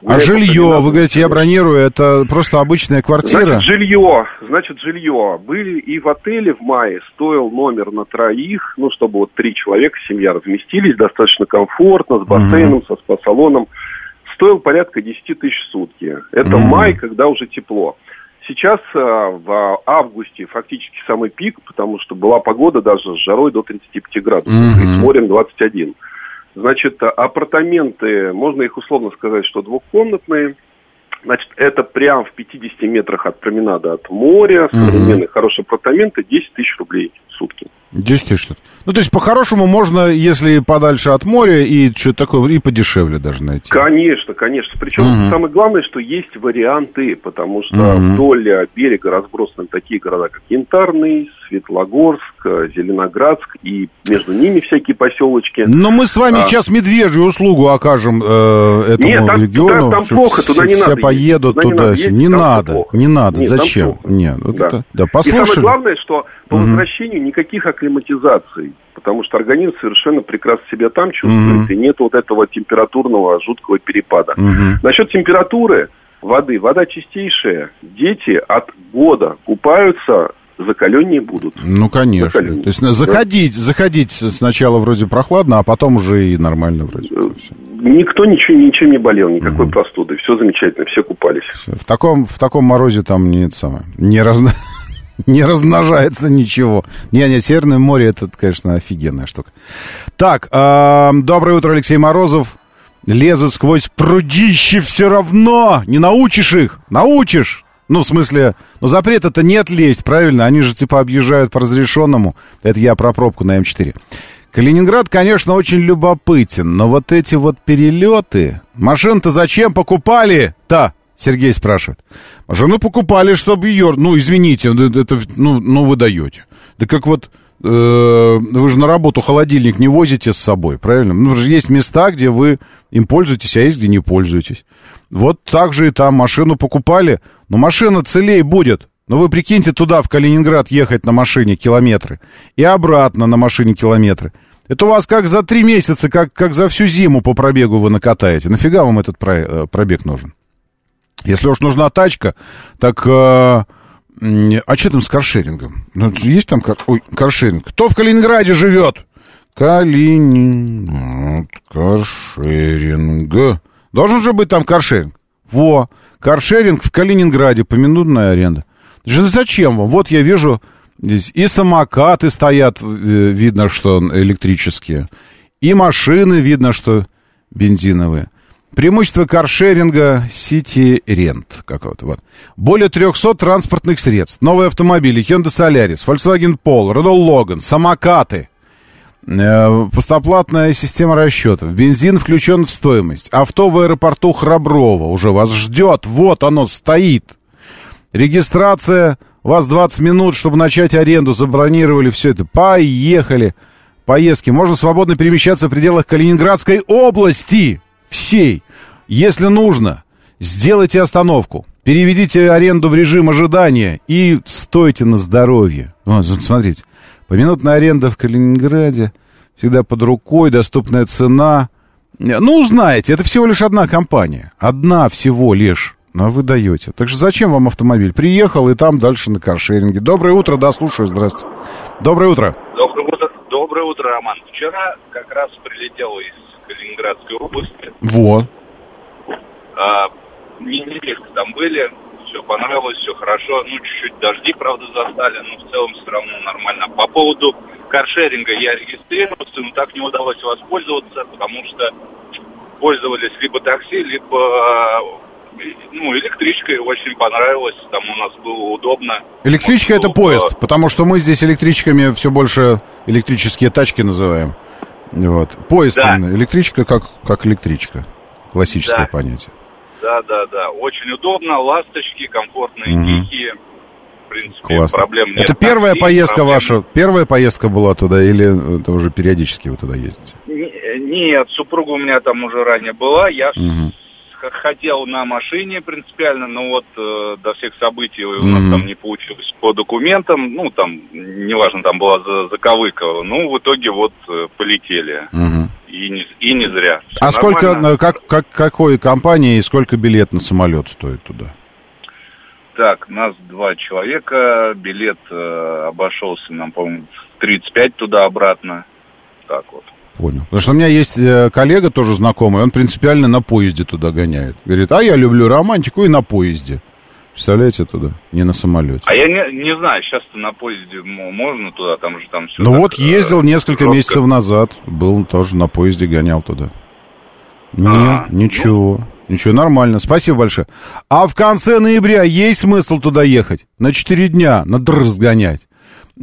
А жилье, вы говорите, я бронирую, это просто обычная квартира? Значит, жилье, значит, жилье. Были и в отеле в мае, стоил номер на троих, ну, чтобы вот три человека, семья разместились, достаточно комфортно, с бассейном, со спа-салоном. Стоил порядка 10 тысяч в сутки. Это Мгм. май, когда уже тепло. Сейчас а, в августе фактически самый пик, потому что была погода даже с жарой до 35 градусов, Мгм. и с морем 21. Значит, апартаменты, можно их условно сказать, что двухкомнатные. Значит, это прям в 50 метрах от променада от моря, современные хорошие апартаменты, 10 тысяч рублей сутки. 10 тысяч что-то. Ну, то есть, по-хорошему, можно, если подальше от моря, и что-то такое, и подешевле даже найти. Конечно, конечно. Причем Мгм. самое главное, что есть варианты, потому что Мгм. вдоль берега разбросаны такие города, как Янтарный, Светлогорск, э, Зеленоградск, и между ними всякие поселочки. Но мы с вами А. сейчас медвежью услугу окажем э, этому Нет, там- региону. туда- там что плохо, все- туда не все надо поедут ездить. Туда не туда. надо Не, ездить, там всё надо, не надо. Нет, там Зачем? Нет, вот Да. это, да, И послушали. самое главное, что по Мгм. возвращению никаких акклиматизаций, потому что организм совершенно прекрасно себя там чувствует, Мгм. и нет вот этого температурного жуткого перепада. Мгм. Насчет температуры воды. Вода чистейшая. Дети от года купаются, закаленнее будут. Ну, конечно. Закаленнее. То есть, заходить, заходить сначала вроде прохладно, а потом уже и нормально вроде. Никто ничего, ничем не болел, никакой простуды. Все замечательно, все купались. В таком, в таком морозе там не, это самое, не, разно- не размножается ничего. Не, не, Северное море, это, конечно, офигенная штука. Так, а, доброе утро, Алексей Морозов. Лезут сквозь прудище все равно. Не научишь их. Научишь. Ну, в смысле, ну, запрет это нет лезть, правильно? Они же, типа, объезжают по разрешенному. Это я про пробку на М4. Калининград, конечно, очень любопытен, но вот эти вот перелеты... Машин-то зачем покупали-то? Сергей спрашивает. Машину покупали, чтобы ее... Ну, извините, это, ну, ну вы даете. Да как вот... э, вы же на работу холодильник не возите с собой, правильно? Ну, же есть места, где вы им пользуетесь, а есть, где не пользуетесь. Вот так же и там машину покупали. Но машина целей будет. Ну, вы прикиньте туда, в Калининград, ехать на машине километры. И обратно на машине километры. Это у вас как за три месяца, как, как за всю зиму по пробегу вы накатаете. Нафига вам этот э, пробег нужен? Если уж нужна тачка, так... э, а что там с каршерингом? Ну, есть там кар... Ой, каршеринг? Кто в Калининграде живет? Калининград, каршеринг. Должен же быть там каршеринг. Во, каршеринг в Калининграде, поминутная аренда. Зачем вам? Вот я вижу, здесь и самокаты стоят, э, видно, что электрические, и машины, видно, что бензиновые. Преимущество каршеринга City Rent какого-то вот. Более 300 транспортных средств. Новые автомобили Hyundai Solaris, Volkswagen Polo, Renault Logan, самокаты. Э, Постоплатная система расчетов. Бензин включен в стоимость. Авто в аэропорту Храброво уже вас ждет. Вот оно стоит. Регистрация. У вас 20 минут, чтобы начать аренду. Забронировали все это. Поехали. Поездки. Можно свободно перемещаться в пределах Калининградской области. Всей. Если нужно, сделайте остановку. Переведите аренду в режим ожидания и стойте на здоровье. Вот, смотрите, поминутная аренда в Калининграде, всегда под рукой, доступная цена. Ну, знаете, это всего лишь одна компания. Одна всего лишь. Но вы даете. Так что зачем вам автомобиль? Приехал и там дальше на каршеринге. Доброе утро, да, слушаю, здравствуйте. Доброе утро. Доброе утро, доброе утро, Роман. Вчера как раз прилетел из Калининградской области. Вот. А, не неделю там были, все понравилось, все хорошо. Ну, чуть-чуть дожди, правда, застали, но в целом все равно нормально. По поводу каршеринга я регистрировался, но так не удалось воспользоваться, потому что пользовались либо такси, либо ну, электричкой очень понравилось, там у нас было удобно. Электричка это поезд, потому что мы здесь электричками все больше электрические тачки называем. Вот. Поезд, да. электричка как, как электричка. Классическое да. понятие. Да, да, да. Очень удобно, ласточки, комфортные, угу. тихие. В принципе, Классно. проблем нет. Это первая Такси, поездка проблем... ваша, первая поездка была туда или это уже периодически вы туда ездите? Нет, супруга у меня там уже ранее была, я угу. Хотел на машине принципиально, но вот э, до всех событий у нас там не получилось по документам, ну там, неважно, там была заковыка, ну в итоге вот э, полетели. И не, и не зря. Все а сколько, э, как, как, какой компании и сколько билет на самолет стоит туда? Так, нас два человека, билет э, обошелся нам, по-моему, 35 туда-обратно. Так вот. Понял. Потому что у меня есть э, коллега тоже знакомый, он принципиально на поезде туда гоняет. Говорит, а я люблю романтику и на поезде. Представляете, туда, не на самолете. А я не, не знаю, сейчас-то на поезде можно туда, там же там все. Ну вот ездил э, несколько жестко. месяцев назад, был тоже на поезде, гонял туда. Нет, а, ничего, ну... ничего, нормально, спасибо большое. А в конце ноября есть смысл туда ехать? На 4 дня, на дрыз гонять?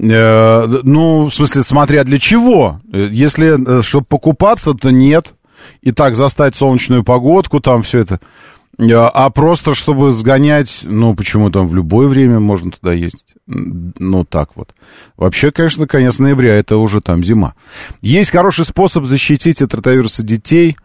Э, ну, в смысле, смотря для чего. Э, если, э, чтобы покупаться, то нет. И так застать солнечную погодку, там все это. А просто, чтобы сгонять, ну, почему там в любое время можно туда ездить? Ну, так вот. Вообще, конечно, конец ноября, это уже там зима. Есть хороший способ защитить от ротавируса детей.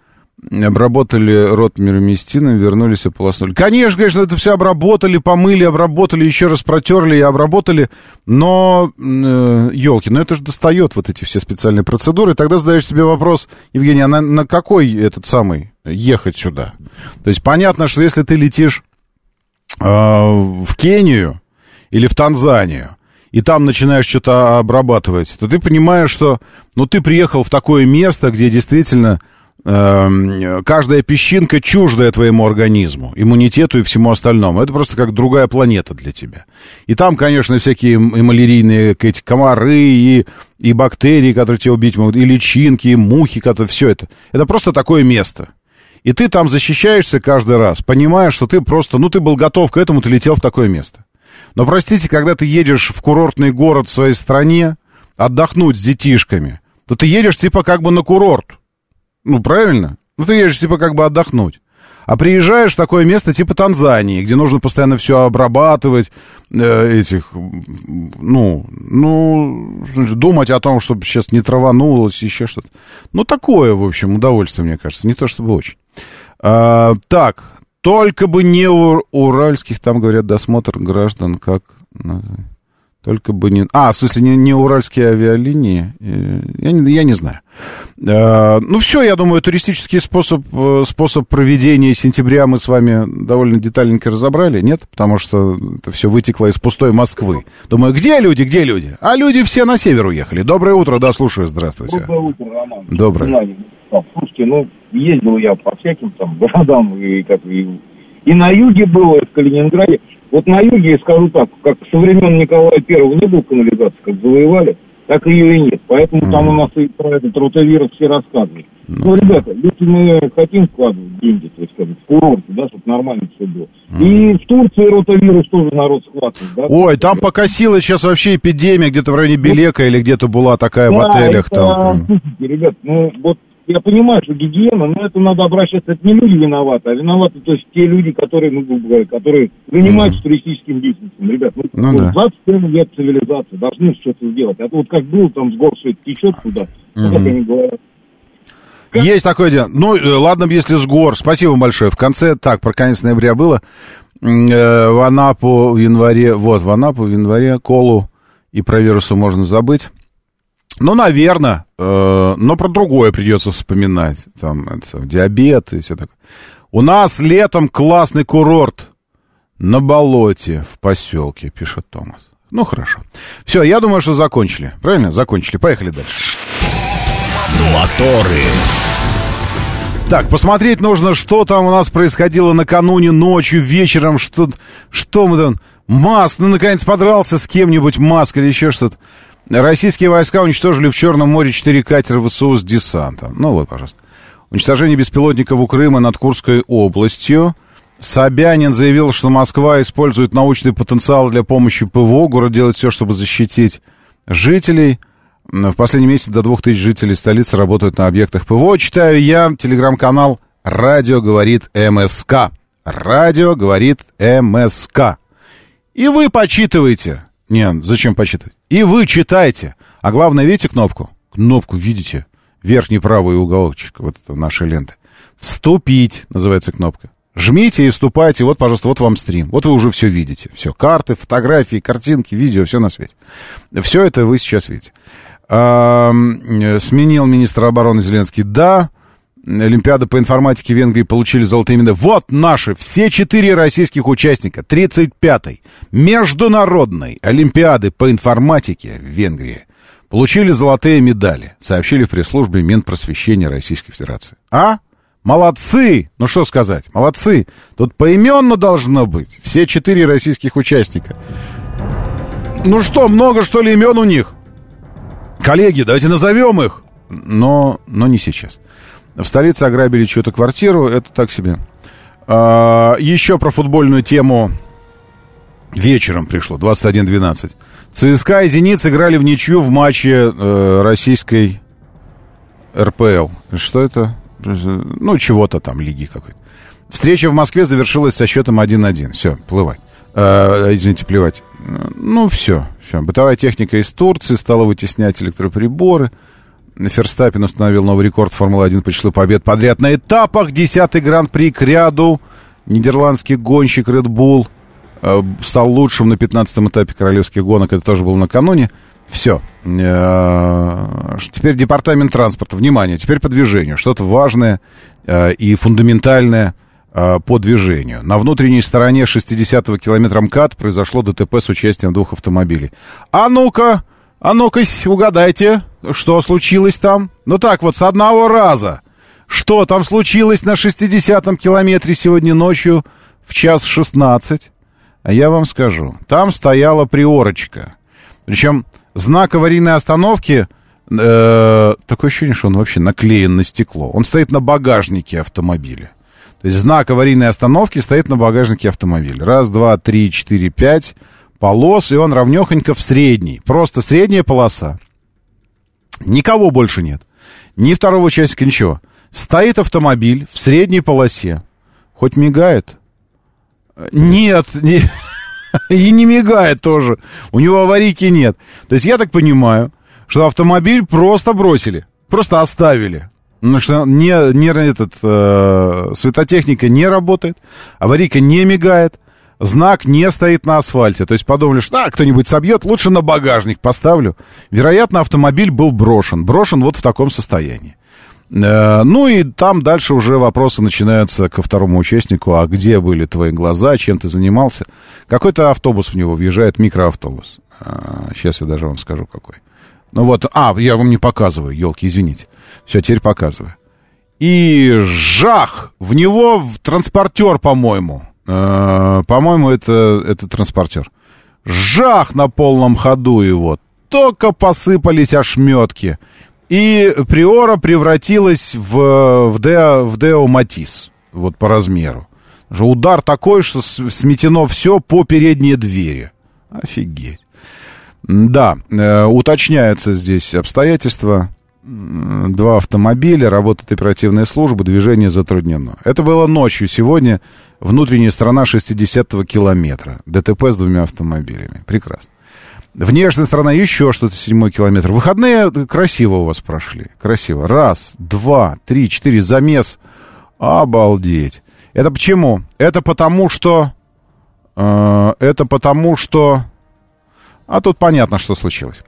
Обработали рот мироместином, вернулись и полоснули. Конечно, конечно, это все обработали, помыли, обработали, еще раз протерли и обработали. Но, э, елки, ну это же достает вот эти все специальные процедуры. Тогда задаешь себе вопрос, Евгений, а на, на какой этот самый ехать сюда. То есть понятно, что если ты летишь э, в Кению или в Танзанию, и там начинаешь что-то обрабатывать, то ты понимаешь, что ну, ты приехал в такое место, где действительно каждая песчинка чуждая твоему организму, иммунитету и всему остальному. Это просто как другая планета для тебя. И там, конечно, всякие и малярийные эти комары, и, и бактерии, которые тебя убить могут, и личинки, и мухи, которые все это. Это просто такое место. И ты там защищаешься каждый раз, понимая, что ты просто, ну, ты был готов к этому, ты летел в такое место. Но, простите, когда ты едешь в курортный город в своей стране, отдохнуть с детишками, то ты едешь типа как бы на курорт. Ну, правильно? Ну, ты едешь типа как бы отдохнуть. А приезжаешь в такое место типа Танзании, где нужно постоянно все обрабатывать, э, этих, ну, ну, думать о том, чтобы сейчас не траванулось, еще что-то. Ну, такое, в общем, удовольствие, мне кажется, не то чтобы очень. А, так, только бы не у уральских, там говорят, досмотр граждан, как... Только бы не... А, в смысле, не, не уральские авиалинии? Э, я не, я не знаю. А, ну, все, я думаю, туристический способ, э, способ проведения сентября мы с вами довольно детальненько разобрали, нет? Потому что это все вытекло из пустой Москвы. Думаю, где люди, где люди? А люди все на север уехали. Доброе утро, да, слушаю, здравствуйте. Доброе утро, Роман. Доброе. Слушайте, ну, ездил я по всяким там городам, и, как, и, и на юге было, и в Калининграде. Вот на юге, я скажу так, как со времен Николая Первого не было канализации, как завоевали, так ее и нет. Поэтому mm. там у нас и про этот ротавирус все рассказывают. Mm. Ну, ребята, если мы хотим вкладывать деньги, то есть, как в курорте, да, чтобы нормально все было. Mm. И в Турции ротавирус тоже народ схватывает, да. Ой, там покосилась сейчас вообще эпидемия, где-то в районе Белека или где-то была такая да, в отелях это, там. Слушайте, ребят, ну вот я понимаю, что гигиена, но это надо обращаться, это не люди виноваты, а виноваты, то есть те люди, которые, ну, грубо говоря, которые занимаются mm. туристическим бизнесом. Ребят, ну, ну вот, да. 27 лет цивилизации, должны что-то сделать. А то вот как было, там с гор все это течет туда, mm-hmm. как они говорят. Есть такое дело. Ну, э, ладно, если с гор. Спасибо большое. В конце, так, про конец ноября было. э, в Анапу в январе, вот, в Анапу в январе колу и про вирусы можно забыть. Ну, наверное, э, но про другое придется вспоминать. Там, это, диабет и все такое. У нас летом классный курорт на болоте в поселке, пишет Томас. Ну, хорошо. Все, я думаю, что закончили. Правильно? Закончили. Поехали дальше. Моторы. Так, посмотреть нужно, что там у нас происходило накануне, ночью, вечером, что, что мы там... Маск, ну, наконец, подрался с кем-нибудь, Маск или еще что-то. Российские войска уничтожили в Черном море четыре катера ВСУ с десантом. Ну вот, пожалуйста. Уничтожение беспилотников у Крыма над Курской областью. Собянин заявил, что Москва использует научный потенциал для помощи ПВО. Город делает все, чтобы защитить жителей. В последний месяц до двух тысяч жителей столицы работают на объектах ПВО. Читаю я телеграм-канал «Радио говорит МСК». «Радио говорит МСК». И вы почитываете. Не, зачем почитывать? И вы читайте. А главное, видите кнопку? Кнопку видите? Верхний правый уголочек вот это нашей ленты. «Вступить» называется кнопка. Жмите и вступайте. Вот, пожалуйста, вот вам стрим. Вот вы уже все видите. Все. Карты, фотографии, картинки, видео, все на свете. Все это вы сейчас видите. А, сменил министр обороны Зеленский. Да. Олимпиада по информатике Венгрии получили золотые медали. Вот наши, все четыре российских участника 35-й Международной Олимпиады по информатике в Венгрии получили золотые медали, сообщили в пресс-службе Минпросвещения Российской Федерации. А? Молодцы! Ну что сказать, молодцы. Тут поименно должно быть. Все четыре российских участника. Ну что, много что ли имен у них? Коллеги, давайте назовем их. Но, но не сейчас. В столице ограбили чью-то квартиру, это так себе. А, еще про футбольную тему вечером пришло, 21-12. ЦСКА и «Зенит» сыграли в ничью в матче э, российской РПЛ. Что это? Ну, чего-то там, лиги какой-то. Встреча в Москве завершилась со счетом 1-1. Все, плывать. Э, извините, плевать. Ну, все, все. Бытовая техника из Турции стала вытеснять электроприборы. Ферстаппин установил новый рекорд Формулы-1 по числу побед подряд на этапах. Десятый гран-при к ряду. Нидерландский гонщик Red Bull э, стал лучшим на 15-м этапе королевских гонок. Это тоже было накануне. Все. Э, теперь департамент транспорта. Внимание, теперь по движению. Что-то важное э, и фундаментальное по движению. На внутренней стороне 60-го километра МКАД произошло ДТП с участием двух автомобилей. А ну-ка, а ну-ка, угадайте, что случилось там? Ну так вот, с одного раза. Что там случилось на 60-м километре сегодня ночью в час 16? А я вам скажу. Там стояла приорочка. Причем знак аварийной остановки... Э, такое ощущение, что он вообще наклеен на стекло. Он стоит на багажнике автомобиля. То есть знак аварийной остановки стоит на багажнике автомобиля. Раз, два, три, четыре, пять полос, и он равнехонько в средней. Просто средняя полоса. Никого больше нет. Ни второго участника, ничего. Стоит автомобиль в средней полосе. Хоть мигает? Нет, не... и не мигает тоже. У него аварийки нет. То есть я так понимаю, что автомобиль просто бросили, просто оставили. Потому что не, не этот, э, светотехника не работает, аварийка не мигает, знак не стоит на асфальте. То есть подумали, что а, кто-нибудь собьет, лучше на багажник поставлю. Вероятно, автомобиль был брошен. Брошен вот в таком состоянии. Э, ну и там дальше уже вопросы начинаются ко второму участнику. А где были твои глаза, чем ты занимался? Какой-то автобус в него въезжает, микроавтобус. Сейчас я даже вам скажу какой. Ну вот, а, я вам не показываю, елки, извините. Все, теперь показываю. И жах! В него в транспортер, по-моему. Э, по-моему, это, это транспортер. Жах на полном ходу его. Только посыпались ошметки. И Приора превратилась в, в, Део, в Део Матис. Вот по размеру. Удар такой, что сметено все по передней двери. Офигеть. Да, э, уточняется здесь обстоятельства два автомобиля, работает оперативная служба, движение затруднено. Это было ночью. Сегодня внутренняя сторона 60-го километра. ДТП с двумя автомобилями. Прекрасно. Внешняя сторона еще что-то, седьмой километр. Выходные красиво у вас прошли. Красиво. Раз, два, три, четыре. Замес. Обалдеть. Это почему? Это потому, что... Э, это потому, что... А тут понятно, что случилось.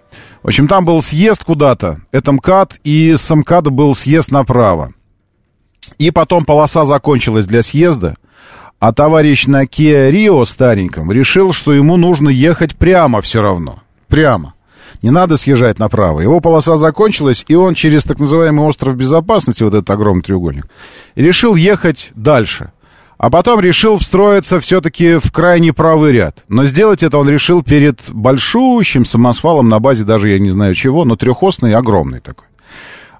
В общем, там был съезд куда-то, это МКАД, и с МКАДа был съезд направо. И потом полоса закончилась для съезда, а товарищ на Kia Rio стареньком решил, что ему нужно ехать прямо все равно. Прямо. Не надо съезжать направо. Его полоса закончилась, и он через так называемый остров безопасности, вот этот огромный треугольник, решил ехать дальше. А потом решил встроиться все-таки в крайний правый ряд. Но сделать это он решил перед большущим самосвалом на базе даже я не знаю чего, но трехосный, огромный такой.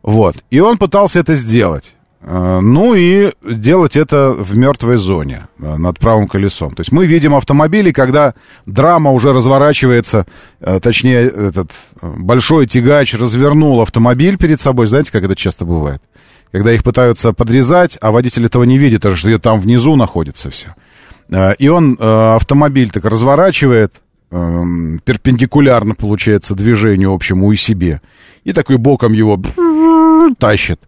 Вот. И он пытался это сделать. Э, ну и делать это в мертвой зоне э, над правым колесом. То есть мы видим автомобили, когда драма уже разворачивается, э, точнее, этот большой тягач развернул автомобиль перед собой. Знаете, как это часто бывает? Когда их пытаются подрезать, а водитель этого не видит, потому что там внизу находится все. И он автомобиль так разворачивает, эм, перпендикулярно, получается, движению общему и себе. И такой боком его тащит.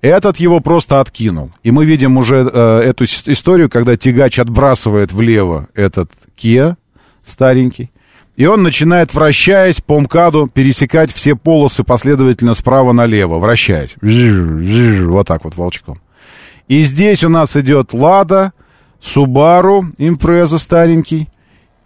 Этот его просто откинул. И мы видим уже э, эту историю, когда тягач отбрасывает влево этот Kia старенький. И он начинает, вращаясь по МКАДу, пересекать все полосы последовательно справа налево, вращаясь. Вот так вот волчком. И здесь у нас идет Лада, Субару, Импреза старенький.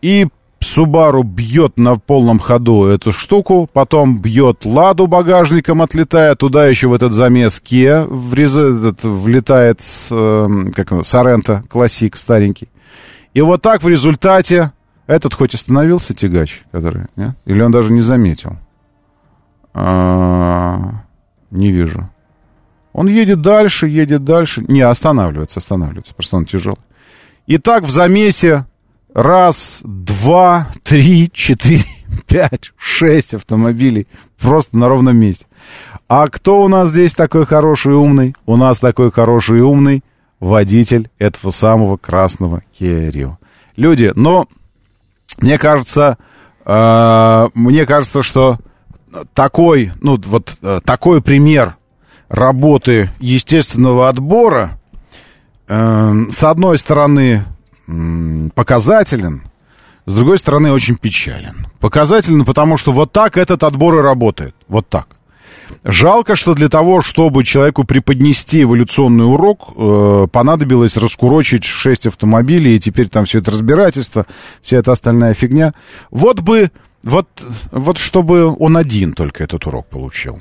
И Субару бьет на полном ходу эту штуку, потом бьет Ладу багажником, отлетая туда еще в этот замес Kia, врез... этот, влетает с, э, как Сорента, классик старенький. И вот так в результате этот хоть остановился тягач, который, нет? или он даже не заметил? А, не вижу. Он едет дальше, едет дальше. Не, останавливается, останавливается, просто он тяжелый. И так в замесе раз, два, три, четыре, пять, шесть автомобилей просто на ровном месте. А кто у нас здесь такой хороший и умный? У нас такой хороший и умный водитель этого самого красного Rio. Люди, но мне кажется, э, мне кажется, что такой, ну вот э, такой пример работы естественного отбора, э, с одной стороны, показателен, с другой стороны, очень печален. Показателен, потому что вот так этот отбор и работает. Вот так. Жалко, что для того, чтобы человеку преподнести эволюционный урок, э, понадобилось раскурочить 6 автомобилей, и теперь там все это разбирательство, вся эта остальная фигня. Вот бы, вот, вот чтобы он один только этот урок получил.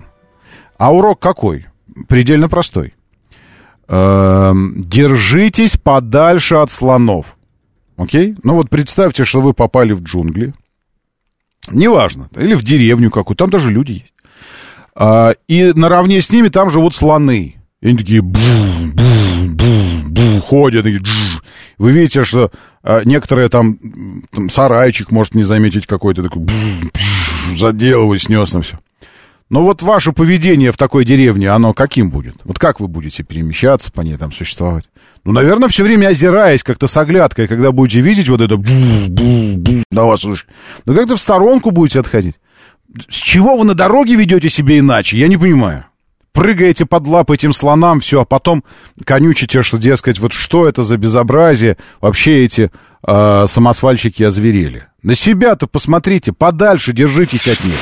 А урок какой? Предельно простой. Эм, держитесь подальше от слонов. Окей? Ну вот представьте, что вы попали в джунгли. Неважно. Или в деревню какую-то. Там даже люди есть. А, и наравне с ними там живут слоны. И они такие бу, бу, бу, бу, ходят. И Вы видите, что а, некоторые там, там сарайчик может не заметить какой-то такой бу, бу, задел его, снес на все. Но вот ваше поведение в такой деревне, оно каким будет? Вот как вы будете перемещаться по ней, там существовать? Ну, наверное, все время озираясь как-то с оглядкой, когда будете видеть вот это на вас уж. Ну, как-то в сторонку будете отходить. С чего вы на дороге ведете себя иначе? Я не понимаю. Прыгаете под лапы этим слонам, все, а потом конючите, что, дескать, вот что это за безобразие, вообще эти э, самосвальщики озверели. На себя-то посмотрите, подальше держитесь от них.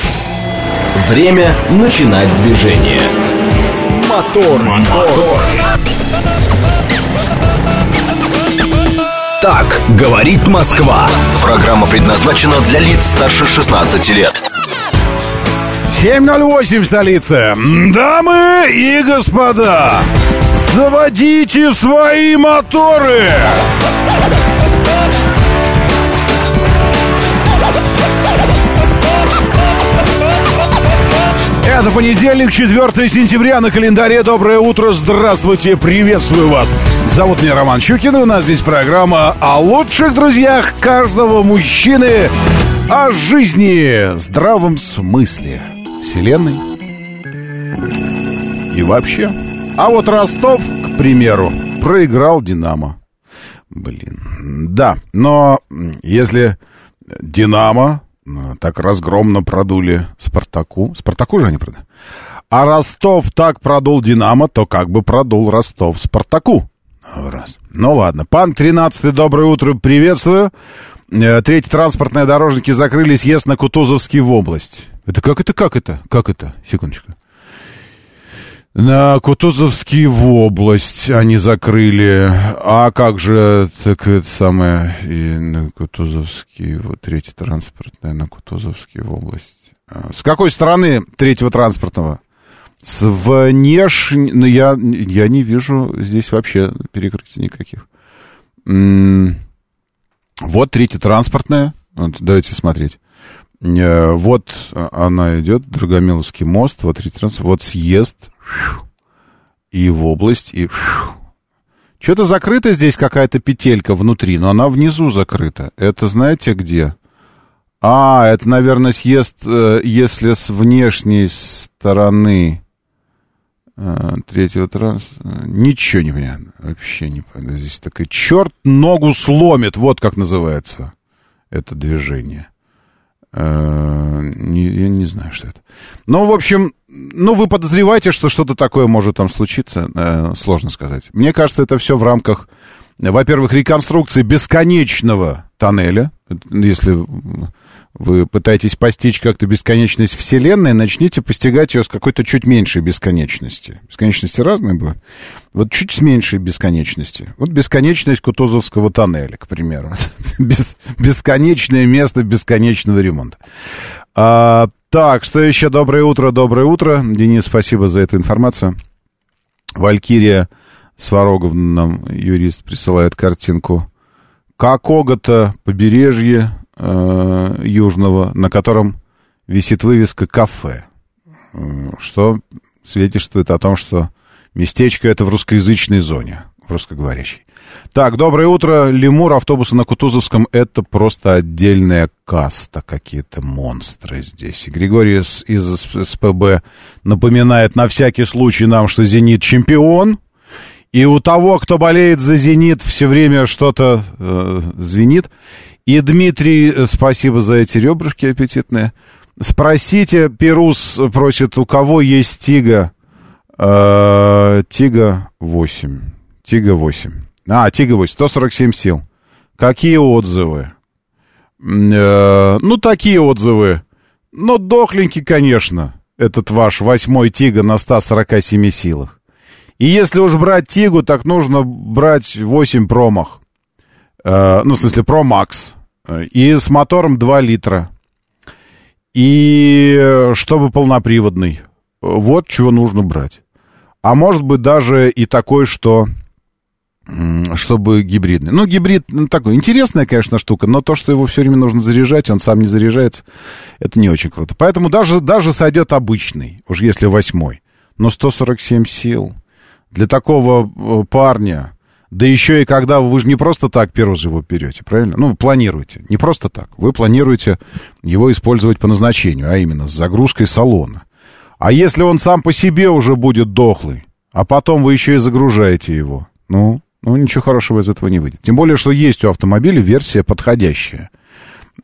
Время начинать движение. Мотор, мотор. Так говорит Москва. Программа предназначена для лиц старше 16 лет. 7.08 в столице. Дамы и господа, заводите свои моторы. Это понедельник, 4 сентября на календаре. Доброе утро, здравствуйте, приветствую вас. Зовут меня Роман Щукин, у нас здесь программа о лучших друзьях каждого мужчины, о жизни, здравом смысле, вселенной и вообще. А вот Ростов, к примеру, проиграл «Динамо». Блин, да, но если «Динамо» так разгромно продули Спартаку. Спартаку же они продали. А Ростов так продул Динамо, то как бы продул Ростов Спартаку. Раз. Ну ладно. Пан 13 доброе утро, приветствую. Э, Третья транспортная дорожники закрыли съезд на Кутузовский в область. Это как это, как это? Как это? Секундочку. На Кутузовский в область они закрыли. А как же так это самое и на Кутузовский, вот третья транспортная на Кутузовский в область. А, С какой стороны третьего транспортного? С внешней... Ну, я, я не вижу здесь вообще перекрытий никаких. М, Вот третья транспортная. Вот, давайте смотреть. Э, Вот она идет, Драгомиловский мост, вот транспорт, вот съезд, и в область, и... Что-то закрыта здесь какая-то петелька внутри, но она внизу закрыта. Это знаете где? А, это, наверное, съезд, э, если с внешней стороны э, третьего транс... Ничего не понятно. Вообще не понятно. Здесь такой черт ногу сломит. Вот как называется это движение. Э, не- я не знаю, что это. Ну, в общем, ну, вы подозреваете, что что-то такое может там случиться. Э, сложно сказать. Мне кажется, это все в рамках, во-первых, реконструкции бесконечного тоннеля. Если вы пытаетесь постичь как-то бесконечность Вселенной, начните постигать ее с какой-то чуть меньшей бесконечности. Бесконечности разные бывают. Вот чуть с меньшей бесконечности. Вот бесконечность Кутузовского тоннеля, к примеру. Бес- бесконечное место бесконечного ремонта. А, так, что еще? Доброе утро, доброе утро. Денис, спасибо за эту информацию. Валькирия Свароговна юрист, присылает картинку. Какого-то побережье э, южного, на котором висит вывеска «Кафе», что свидетельствует о том, что местечко это в русскоязычной зоне, в русскоговорящей. Так, доброе утро. Лемур, автобусы на Кутузовском — это просто отдельная каста, какие-то монстры здесь. И Григорий из, из СПБ напоминает на всякий случай нам, что «Зенит» чемпион, и у того, кто болеет за «Зенит», все время что-то э, звенит. И Дмитрий, спасибо за эти ребрышки аппетитные. Спросите, Перус просит, у кого есть Тига? Э, Тига 8. Тига 8. А, Тига 8, 147 сил. Какие отзывы? Э, ну, такие отзывы. Ну, дохленький, конечно, этот ваш восьмой Тига на 147 силах. И если уж брать Тигу, так нужно брать 8 промах. Э, ну, в смысле, Pro Max. Э, И с мотором 2 литра. И чтобы полноприводный. Вот чего нужно брать. А может быть даже и такой, что чтобы гибридный. Ну, гибрид ну, такой интересная, конечно, штука, но то, что его все время нужно заряжать, он сам не заряжается, это не очень круто. Поэтому даже, даже сойдет обычный, уж если восьмой. Но 147 сил для такого э, парня, да еще и когда вы, вы же не просто так Перуз его берете, правильно? Ну, планируете, не просто так. Вы планируете его использовать по назначению, а именно с загрузкой салона. А если он сам по себе уже будет дохлый, а потом вы еще и загружаете его, ну, ну ничего хорошего из этого не выйдет. Тем более, что есть у автомобиля версия подходящая.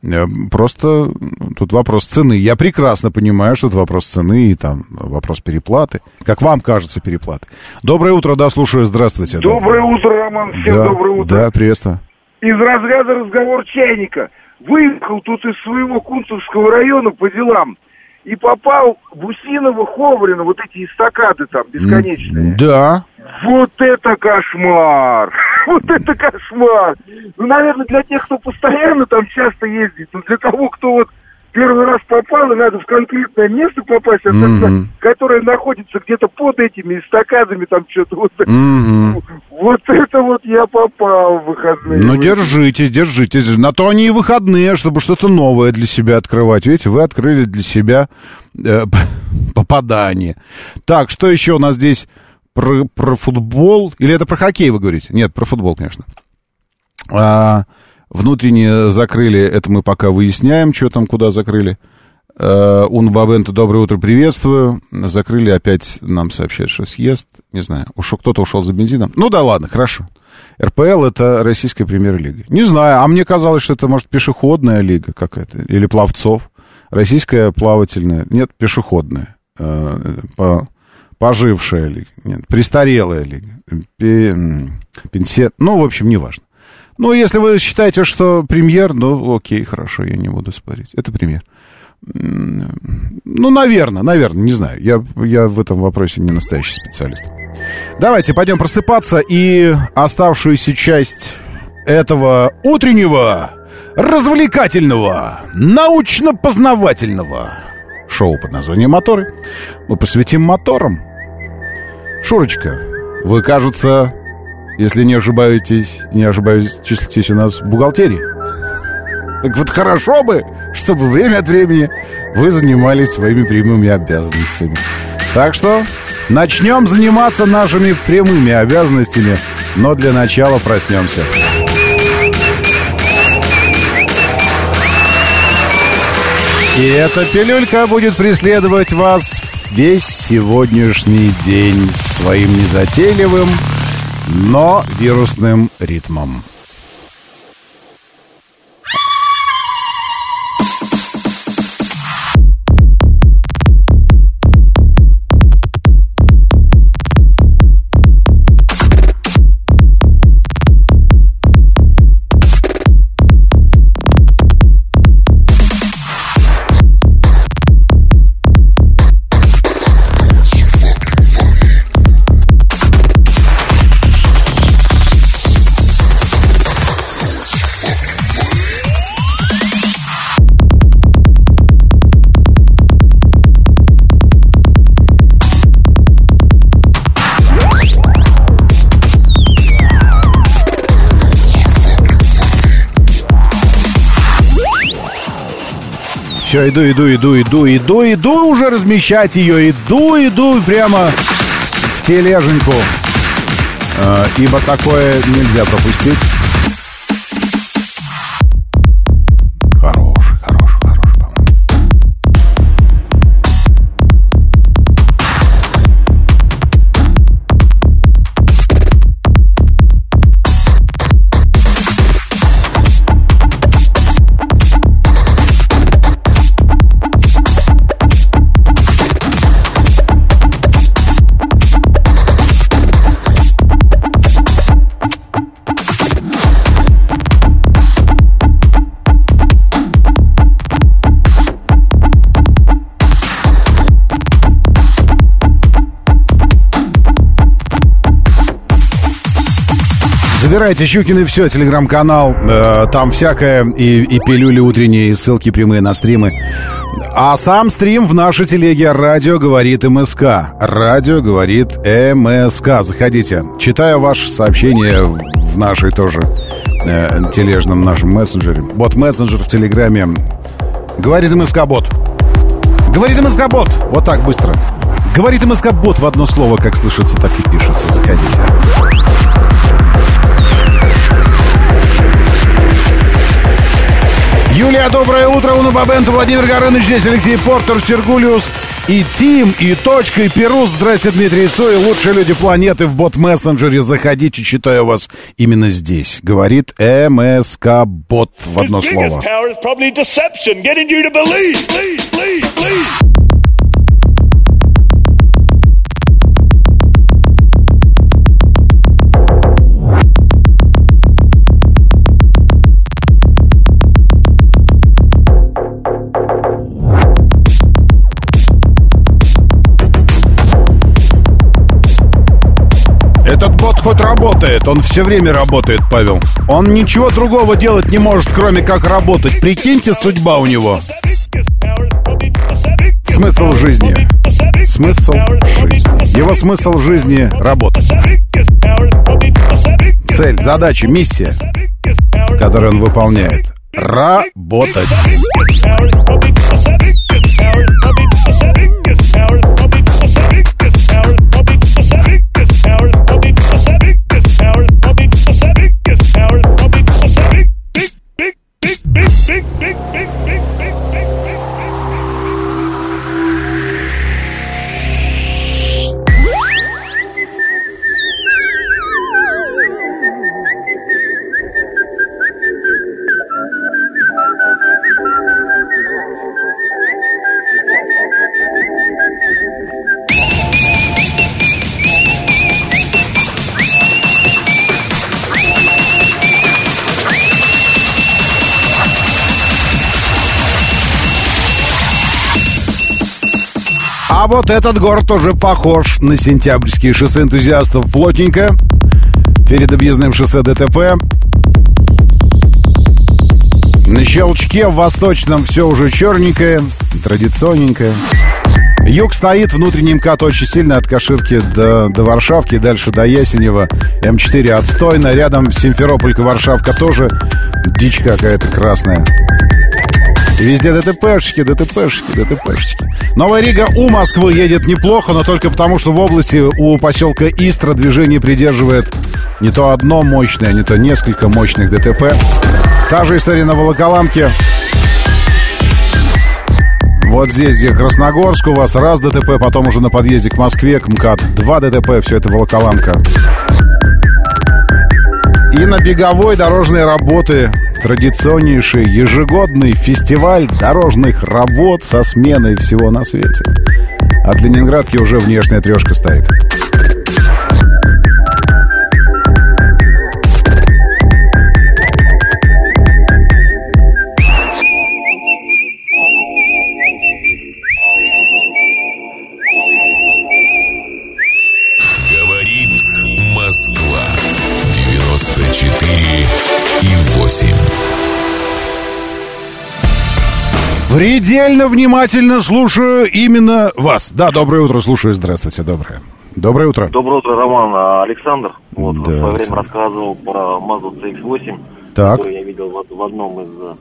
Э, Просто тут вопрос цены. Я прекрасно понимаю, что это вопрос цены и там вопрос переплаты. Как вам кажется переплаты. Доброе утро, да, слушаю. Здравствуйте. Доброе утро, Роман. Всем да, доброе утро. Да, приветствую. Из разряда разговор чайника. Выехал тут из своего Кунцевского района по делам и попал в Усиново, Ховрино, вот эти эстакады там бесконечные. Да. Вот это кошмар! Вот это кошмар! Ну, наверное, для тех, кто постоянно там часто ездит, но для того, кто вот первый раз попал, и надо в конкретное место попасть, а тогда, которое находится где-то под этими эстакадами, там что-то вот... Мгм. Вот это вот я попал в выходные. Ну, держитесь, держитесь. На то они и выходные, чтобы что-то новое для себя открывать. Видите, вы открыли для себя э, попадание. Так, что еще у нас здесь про, про футбол? Или это про хоккей вы говорите? Нет, про футбол, конечно. А, внутренне закрыли, это мы пока выясняем, что там, куда закрыли. Uh, Уну доброе утро, приветствую. Закрыли опять, нам сообщают, что съезд. Не знаю, ушел, кто-то ушел за бензином. Ну да ладно, хорошо. РПЛ это российская премьер-лига. Не знаю, а мне казалось, что это, может, пешеходная лига какая-то. Или пловцов. Российская плавательная. Нет, пешеходная. Э, по- пожившая лига. Нет, престарелая лига. Пенсия. Ну, в общем, неважно. Ну, если вы считаете, что премьер, ну, окей, хорошо, я не буду спорить. Это премьер. Ну, наверное, наверное, не знаю. Я, я в этом вопросе не настоящий специалист. Давайте пойдем просыпаться и оставшуюся часть этого утреннего, развлекательного, научно-познавательного шоу под названием «Моторы» мы посвятим моторам. Шурочка, вы, кажется, если не ошибаетесь, не ошибаюсь, числитесь у нас в бухгалтерии. Так вот хорошо бы, чтобы время от времени вы занимались своими прямыми обязанностями. Так что начнем заниматься нашими прямыми обязанностями, но для начала проснемся. И эта пилюлька будет преследовать вас весь сегодняшний день своим незатейливым, но вирусным ритмом. Все, иду, иду, иду, иду, иду, иду уже размещать ее. Иду, иду прямо в тележеньку. Э, ибо такое нельзя пропустить. Забирайте Щукины все, телеграм-канал. Э, там всякое, и, и пилюли утренние, и ссылки прямые на стримы. А сам стрим в нашей телеге «Радио говорит МСК». «Радио говорит МСК». Заходите. Читаю ваше сообщение в нашей тоже э, тележном нашем мессенджере. Бот-мессенджер в Телеграме. Говорит МСК-бот. Говорит МСК-бот. Вот так быстро. Говорит МСК-бот в одно слово, как слышится, так и пишется. Заходите. Юлия, доброе утро. Уна Бабенто, Владимир Горыныч, здесь Алексей Портер, Сергулиус и Тим, и Точка, и Перус. Здрасте, Дмитрий Суй, лучшие люди планеты в бот-мессенджере. Заходите, читаю вас именно здесь. Говорит МСК-бот в одно слово. Этот бот хоть работает, он все время работает, Павел. Он ничего другого делать не может, кроме как работать. Прикиньте, судьба у него. Смысл жизни. Смысл жизни. Его смысл жизни — работать. Цель, задача, миссия, которую он выполняет — работать. А вот этот город уже похож на сентябрьские шоссе энтузиастов плотненько. Перед объездным шоссе ДТП. На щелчке в восточном все уже черненькое, традиционненькое. Юг стоит, внутренний МКАД очень сильно от Каширки до, до Варшавки, дальше до Ясенева. М4 отстойно, рядом Симферополька, Варшавка тоже дичь какая-то красная. Везде ДТПшки, ДТПшки, ДТПшки. Новая Рига у Москвы едет неплохо, но только потому, что в области у поселка Истра движение придерживает не то одно мощное, не то несколько мощных ДТП. Та же история на Волоколамке. Вот здесь, где Красногорск, у вас раз ДТП, потом уже на подъезде к Москве, к МКАД, два ДТП, все это Волоколамка. И на беговой дорожные работы традиционнейший ежегодный фестиваль дорожных работ со сменой всего на свете. От Ленинградки уже внешняя трешка стоит. Предельно внимательно слушаю именно вас. Да, доброе утро, слушаю. Здравствуйте, доброе. Доброе утро. Доброе утро, Роман. А, Александр. Вот, Да, в свое время рассказывал про Mazda CX-8, Так. которую я видел в, в одном из э,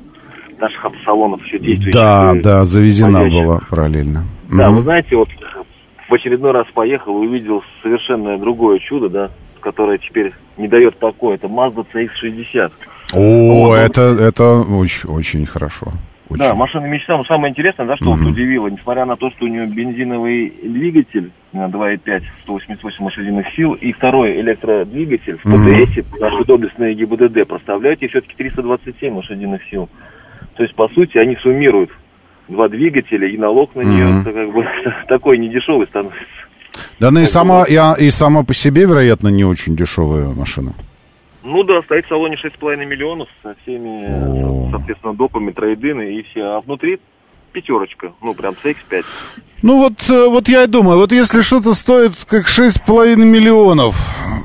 наших автосалонов еще действующих. Да, И- да, завезена ходящих. была параллельно. Да, Мгм. вы знаете, вот в очередной раз поехал и увидел совершенно другое чудо, да, которое теперь не дает покоя. Это Mazda CX-60. О, это, это очень, очень хорошо. Да, машина мечта. Но самое интересное, да, что вот удивило, несмотря на то, что у нее бензиновый двигатель на 2.5, 188 лошадиных сил, и второй электродвигатель в. ПДС, наши доблестные ГИБДД, проставляете все-таки 327 лошадиных сил. То есть, по сути, они суммируют два двигателя, и налог на нее это как бы такой недешевый становится. Да, ну и сама, и, и сама по себе, вероятно, не очень дешевая машина. Ну да, стоит в салоне 6,5 миллионов со всеми, со- соответственно, допами, трейдины и все. А внутри пятерочка, ну прям CX-5. Ну вот, э, вот я и думаю, вот если что-то стоит как 6,5 миллионов,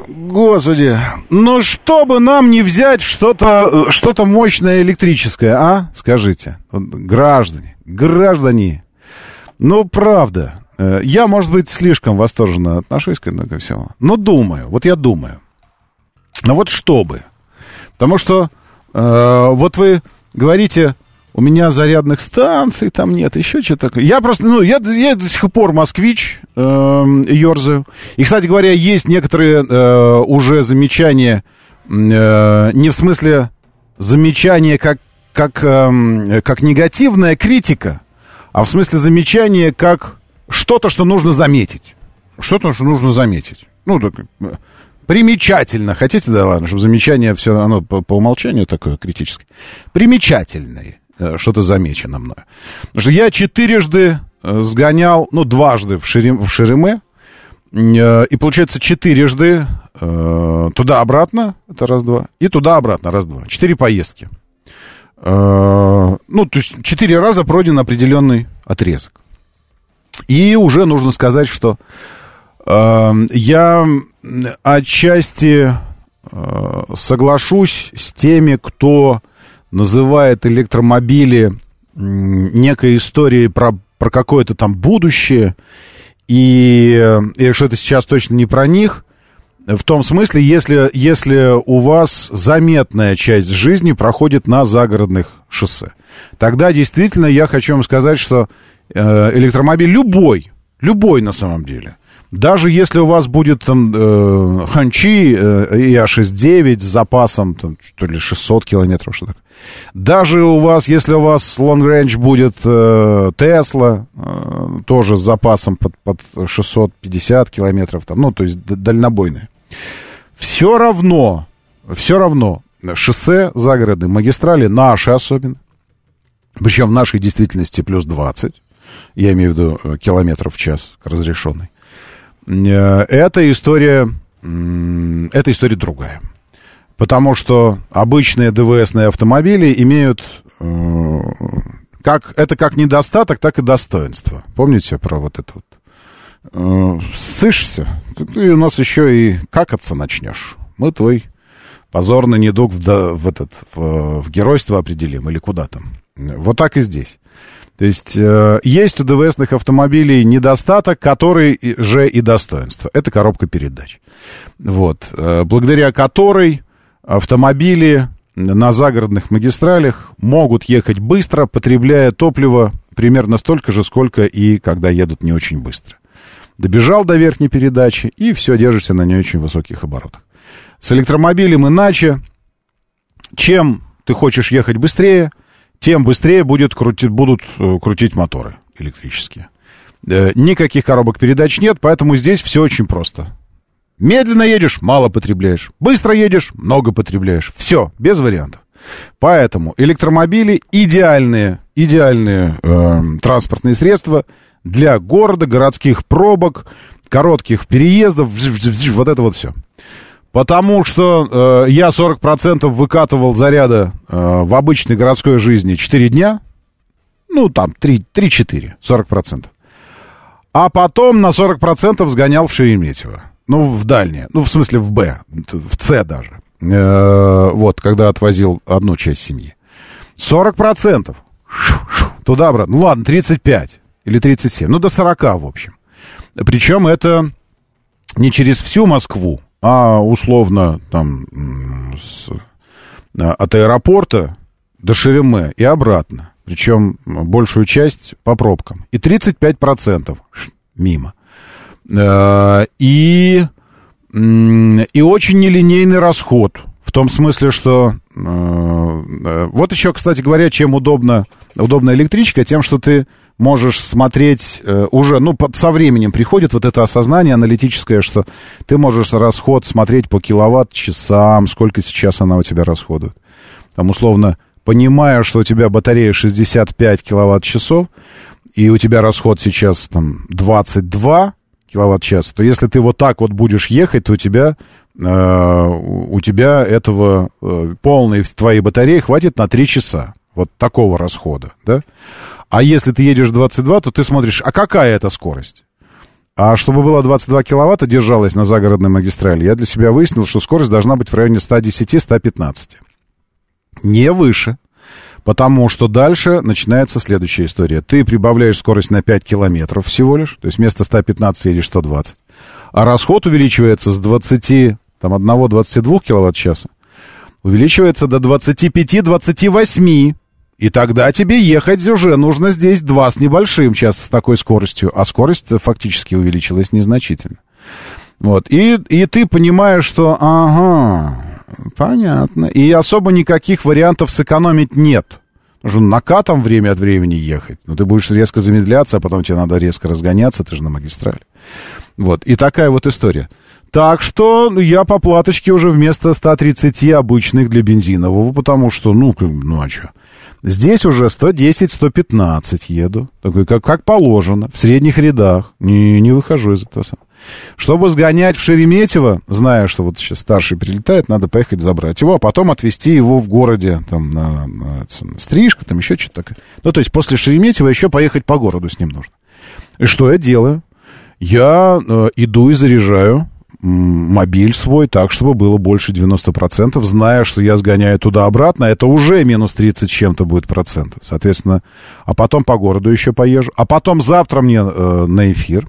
господи, ну чтобы нам не взять что-то что мощное электрическое, а? Скажите, граждане, граждане, ну правда, э, я, может быть, слишком восторженно отношусь к этому ко всему, но думаю, вот я думаю, ну вот чтобы, потому что э, вот вы говорите, у меня зарядных станций там нет, еще что-то такое. Я просто, ну, я, я до сих пор москвич, э, ерзаю. И, кстати говоря, есть некоторые э, уже замечания, э, не в смысле замечания как, как, эм, как негативная критика, а в смысле замечания как что-то, что нужно заметить. Что-то, что нужно заметить. Ну, так, э, примечательно. Хотите, да ладно, чтобы замечание все, оно по, по умолчанию такое критическое. Примечательное э, что-то замечено мною. Потому что я четырежды э, сгонял, ну, дважды в, Шерем, в Шереме, э, и получается четырежды туда-обратно, это раз-два, и туда-обратно, раз-два. Четыре поездки. Ну, то есть четыре раза пройден определенный отрезок. И уже нужно сказать, что я отчасти э, соглашусь с теми, кто называет электромобили некой историей про, про какое-то там будущее, и, и что это сейчас точно не про них. В том смысле, если, если у вас заметная часть жизни проходит на загородных шоссе, тогда действительно я хочу вам сказать, что э, электромобиль любой, любой на самом деле, даже если у вас будет там э, Ханчи э, и А69 с запасом, там, что ли, 600 километров, что такое. Даже у вас, если у вас Long Range будет э, Тесла, э, тоже с запасом под, под 650 километров, там, ну, то есть д- дальнобойная. Все равно, все равно шоссе, загороды, магистрали, наши особенно, причем в нашей действительности плюс 20, я имею в виду э, километров в час разрешенный, Э, эта история, эта история другая. Потому что обычные ДВСные автомобили имеют э, как, это как недостаток, так и достоинство. Помните про вот это вот э, сышься, ты у нас еще и какаться начнешь. Мы твой позорный недуг в, в, этот, в, в геройство определим или куда там. Вот так и здесь. То есть э, есть у ДВСных автомобилей недостаток, который же и достоинство. Это коробка передач. Вот. Э, благодаря которой автомобили на загородных магистралях могут ехать быстро, потребляя топливо примерно столько же, сколько и когда едут не очень быстро. Добежал до верхней передачи, и все, держишься на не очень высоких оборотах. С электромобилем иначе. Чем ты хочешь ехать быстрее, тем быстрее будет крутить, будут э, крутить моторы электрические. Э, никаких коробок передач нет, поэтому здесь все очень просто. Медленно едешь, мало потребляешь. Быстро едешь, много потребляешь. Все, без вариантов. Поэтому электромобили идеальные, идеальные э, транспортные средства для города, городских пробок, коротких переездов, вот это вот все. Потому что э, я 40% выкатывал заряда э, в обычной городской жизни 4 дня. Ну, там 3-4, 40%. А потом на 40% сгонял в Шереметьево. Ну, в дальнее. Ну, в смысле, в Б. В С даже. Э, вот, когда отвозил одну часть семьи. 40%. Туда-обратно. Ну, ладно, 35 или 37. Ну, до 40, в общем. Причем это не через всю Москву, а условно там с, от аэропорта до Шереме и обратно. Причем большую часть по пробкам. И 35% мимо. Э, и, и очень нелинейный расход. В том смысле, что... Э, э, вот еще, кстати говоря, чем удобно, удобна электричка, тем, что ты можешь смотреть уже, ну, под, со временем приходит вот это осознание аналитическое, что ты можешь расход смотреть по киловатт-часам, сколько сейчас она у тебя расходует. Там, условно, понимая, что у тебя батарея 65 киловатт-часов, и у тебя расход сейчас там 22, киловатт-час, то если ты вот так вот будешь ехать, то у тебя, э, у тебя этого э, полной твоей батареи хватит на 3 часа. Вот такого расхода, да? А если ты едешь 22, то ты смотришь, а какая это скорость? А чтобы было 22 киловатта, держалась на загородной магистрали, я для себя выяснил, что скорость должна быть в районе 110-115. Не выше. Потому что дальше начинается следующая история. Ты прибавляешь скорость на 5 километров всего лишь, то есть вместо 115 едешь 120. А расход увеличивается с 20, там, 1-22 киловатт-часа, увеличивается до 25-28. И тогда тебе ехать уже нужно здесь 2 с небольшим часа с такой скоростью. А скорость фактически увеличилась незначительно. Вот. И, и ты понимаешь, что ага, Понятно. И особо никаких вариантов сэкономить нет. Нужно накатом время от времени ехать. Но ты будешь резко замедляться, а потом тебе надо резко разгоняться, ты же на магистрали. Вот. И такая вот история. Так что я по платочке уже вместо 130 обычных для бензинового, потому что, ну, ну а что? Здесь уже 110-115 еду. Такой, как, как положено, в средних рядах. Не, не выхожу из этого. Чтобы сгонять в Шереметьево, зная, что вот сейчас старший прилетает, надо поехать забрать его, а потом отвезти его в городе, там, на, на, на стрижку, там еще что-то такое. Ну, то есть после Шереметьево еще поехать по городу с ним нужно. И что я делаю? Я э, иду и заряжаю мобиль свой так, чтобы было больше 90%, зная, что я сгоняю туда-обратно, это уже минус 30 чем-то будет процентов. Соответственно, а потом по городу еще поезжу. А потом завтра мне э, на эфир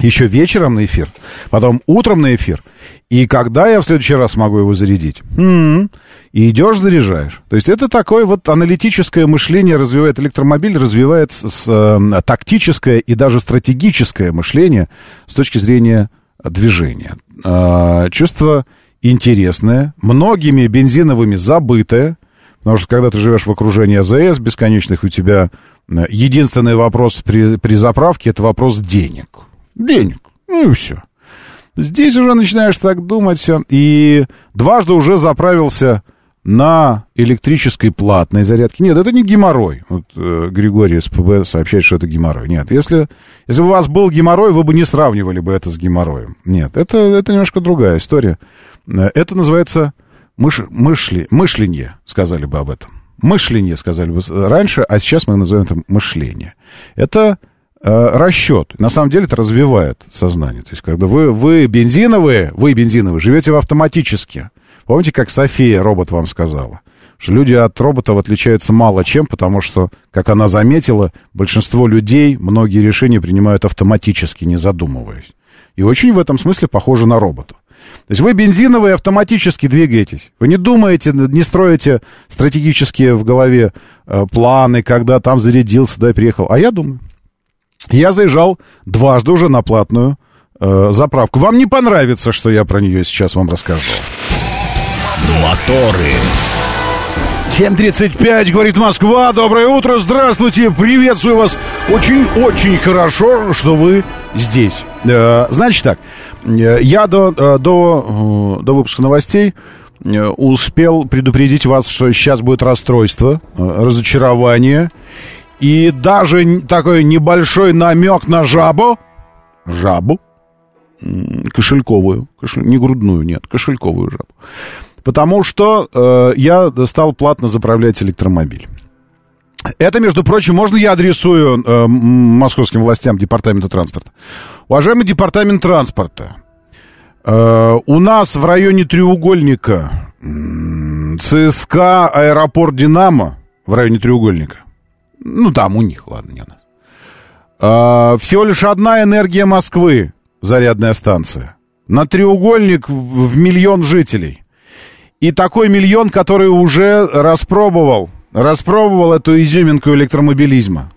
еще вечером на эфир, потом утром на эфир. И когда я в следующий раз могу его зарядить? М-м-м. И идешь, заряжаешь. То есть это такое вот аналитическое мышление развивает электромобиль, развивает с, с, э, тактическое и даже стратегическое мышление с точки зрения движения. Э, чувство интересное, многими бензиновыми забытое, потому что когда ты живешь в окружении АЗС бесконечных, у тебя э, единственный вопрос при, при заправке это вопрос денег денег. Ну и все. Здесь уже начинаешь так думать. И дважды уже заправился на электрической платной зарядке. Нет, это не геморрой. Вот э, Григорий СПБ сообщает, что это геморрой. Нет, если, если бы у вас был геморрой, вы бы не сравнивали бы это с геморроем. Нет, это, это немножко другая история. Э, это называется мыш, мышли, мышленье, сказали бы об этом. Мышление, сказали бы раньше, а сейчас мы называем это мышление. Это э, расчет. На самом деле это развивает сознание. То есть, когда вы, вы бензиновые, вы бензиновые, живете в автоматически. Помните, как София, робот, вам сказала? Что люди от роботов отличаются мало чем, потому что, как она заметила, большинство людей многие решения принимают автоматически, не задумываясь. И очень в этом смысле похоже на робота. То есть вы бензиновые автоматически двигаетесь. Вы не думаете, не строите стратегические в голове э, планы, когда там зарядился, да, приехал. А я думаю. Я заезжал дважды уже на платную э, заправку. Вам не понравится, что я про нее сейчас вам расскажу. Моторы. 7.35, говорит Москва. Доброе утро, здравствуйте, приветствую вас. Очень-очень хорошо, что вы здесь. Э, значит так, э, я до, э, до, до выпуска новостей успел предупредить вас, что сейчас будет расстройство, разочарование и даже такой небольшой намек на жабу. Жабу. Кошельковую. Кошель... Не грудную, нет, кошельковую жабу. Потому что э, я стал платно заправлять электромобиль. Это, между прочим, можно я адресую э, московским властям департамента транспорта? Уважаемый департамент транспорта, э, у нас в районе треугольника э, ЦСКА аэропорт Динамо в районе треугольника. Ну, там у них, ладно, не у нас. Э, всего лишь одна энергия Москвы, зарядная станция. На треугольник в, в миллион жителей. И такой миллион, который уже распробовал, распробовал эту изюминку электромобилизма.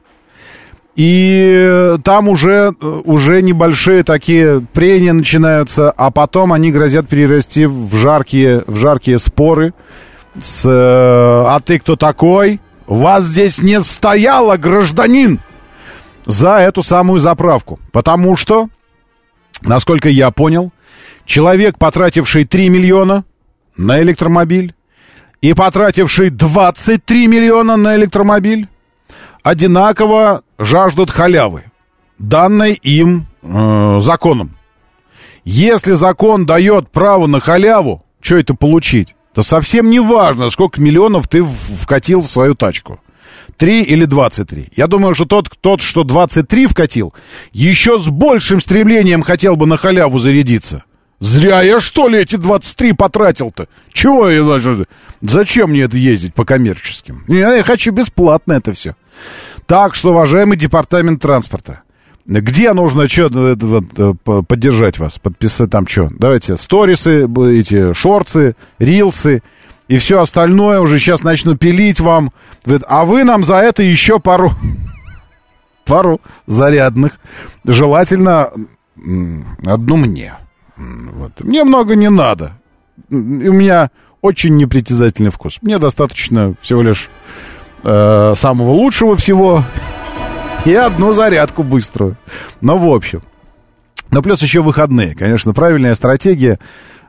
И там уже, уже небольшие такие прения начинаются, а потом они грозят перерасти в жаркие, в жаркие споры с «А ты кто такой? Вас здесь не стояло, гражданин!» за эту самую заправку. Потому что, насколько я понял, человек, потративший 3 миллиона на электромобиль и потративший 23 миллиона на электромобиль, одинаково жаждут халявы, данной им э, законом. Если закон дает право на халяву, что это получить? То совсем не важно, сколько миллионов ты вкатил в свою тачку. 3 или 23. Я думаю, что тот, тот, что 23 вкатил, еще с большим стремлением хотел бы на халяву зарядиться. Зря я, что ли, эти 23 потратил-то? Чего я даже... Зачем мне это ездить по коммерческим? Я, я хочу бесплатно это все. Так что, уважаемый департамент транспорта, где нужно что вот, э, поддержать вас? Подписать там что? Давайте сторисы, эти шорцы, рилсы и все остальное уже сейчас начну пилить вам. А вы нам за это еще пару пару зарядных. Желательно одну мне. Вот. Мне много не надо. У меня очень непритязательный вкус. Мне достаточно всего лишь э, самого лучшего всего и одну зарядку быструю. Ну, в общем. Но плюс еще выходные. Конечно, правильная стратегия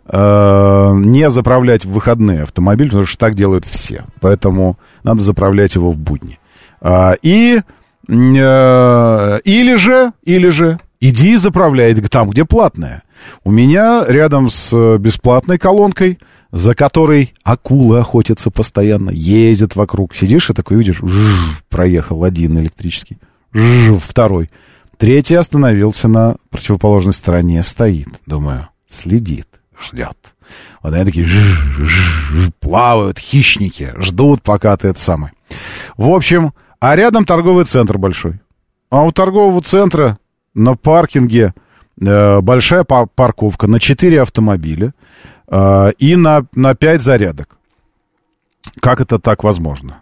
э, не заправлять в выходные автомобиль, потому что так делают все. Поэтому надо заправлять его в будни. А, и э, или же, или же иди и заправляй там, где платная. У меня рядом с э, бесплатной колонкой, за которой акулы охотятся постоянно, ездят вокруг. Сидишь и такой видишь, проехал один электрический, второй. Третий остановился на противоположной стороне, стоит, думаю, следит, ждет. Вот они такие плавают, хищники, ждут, пока ты это самое. В общем, а рядом торговый центр большой. А у торгового центра на паркинге большая парковка на 4 автомобиля э, и на, на 5 зарядок. Как это так возможно?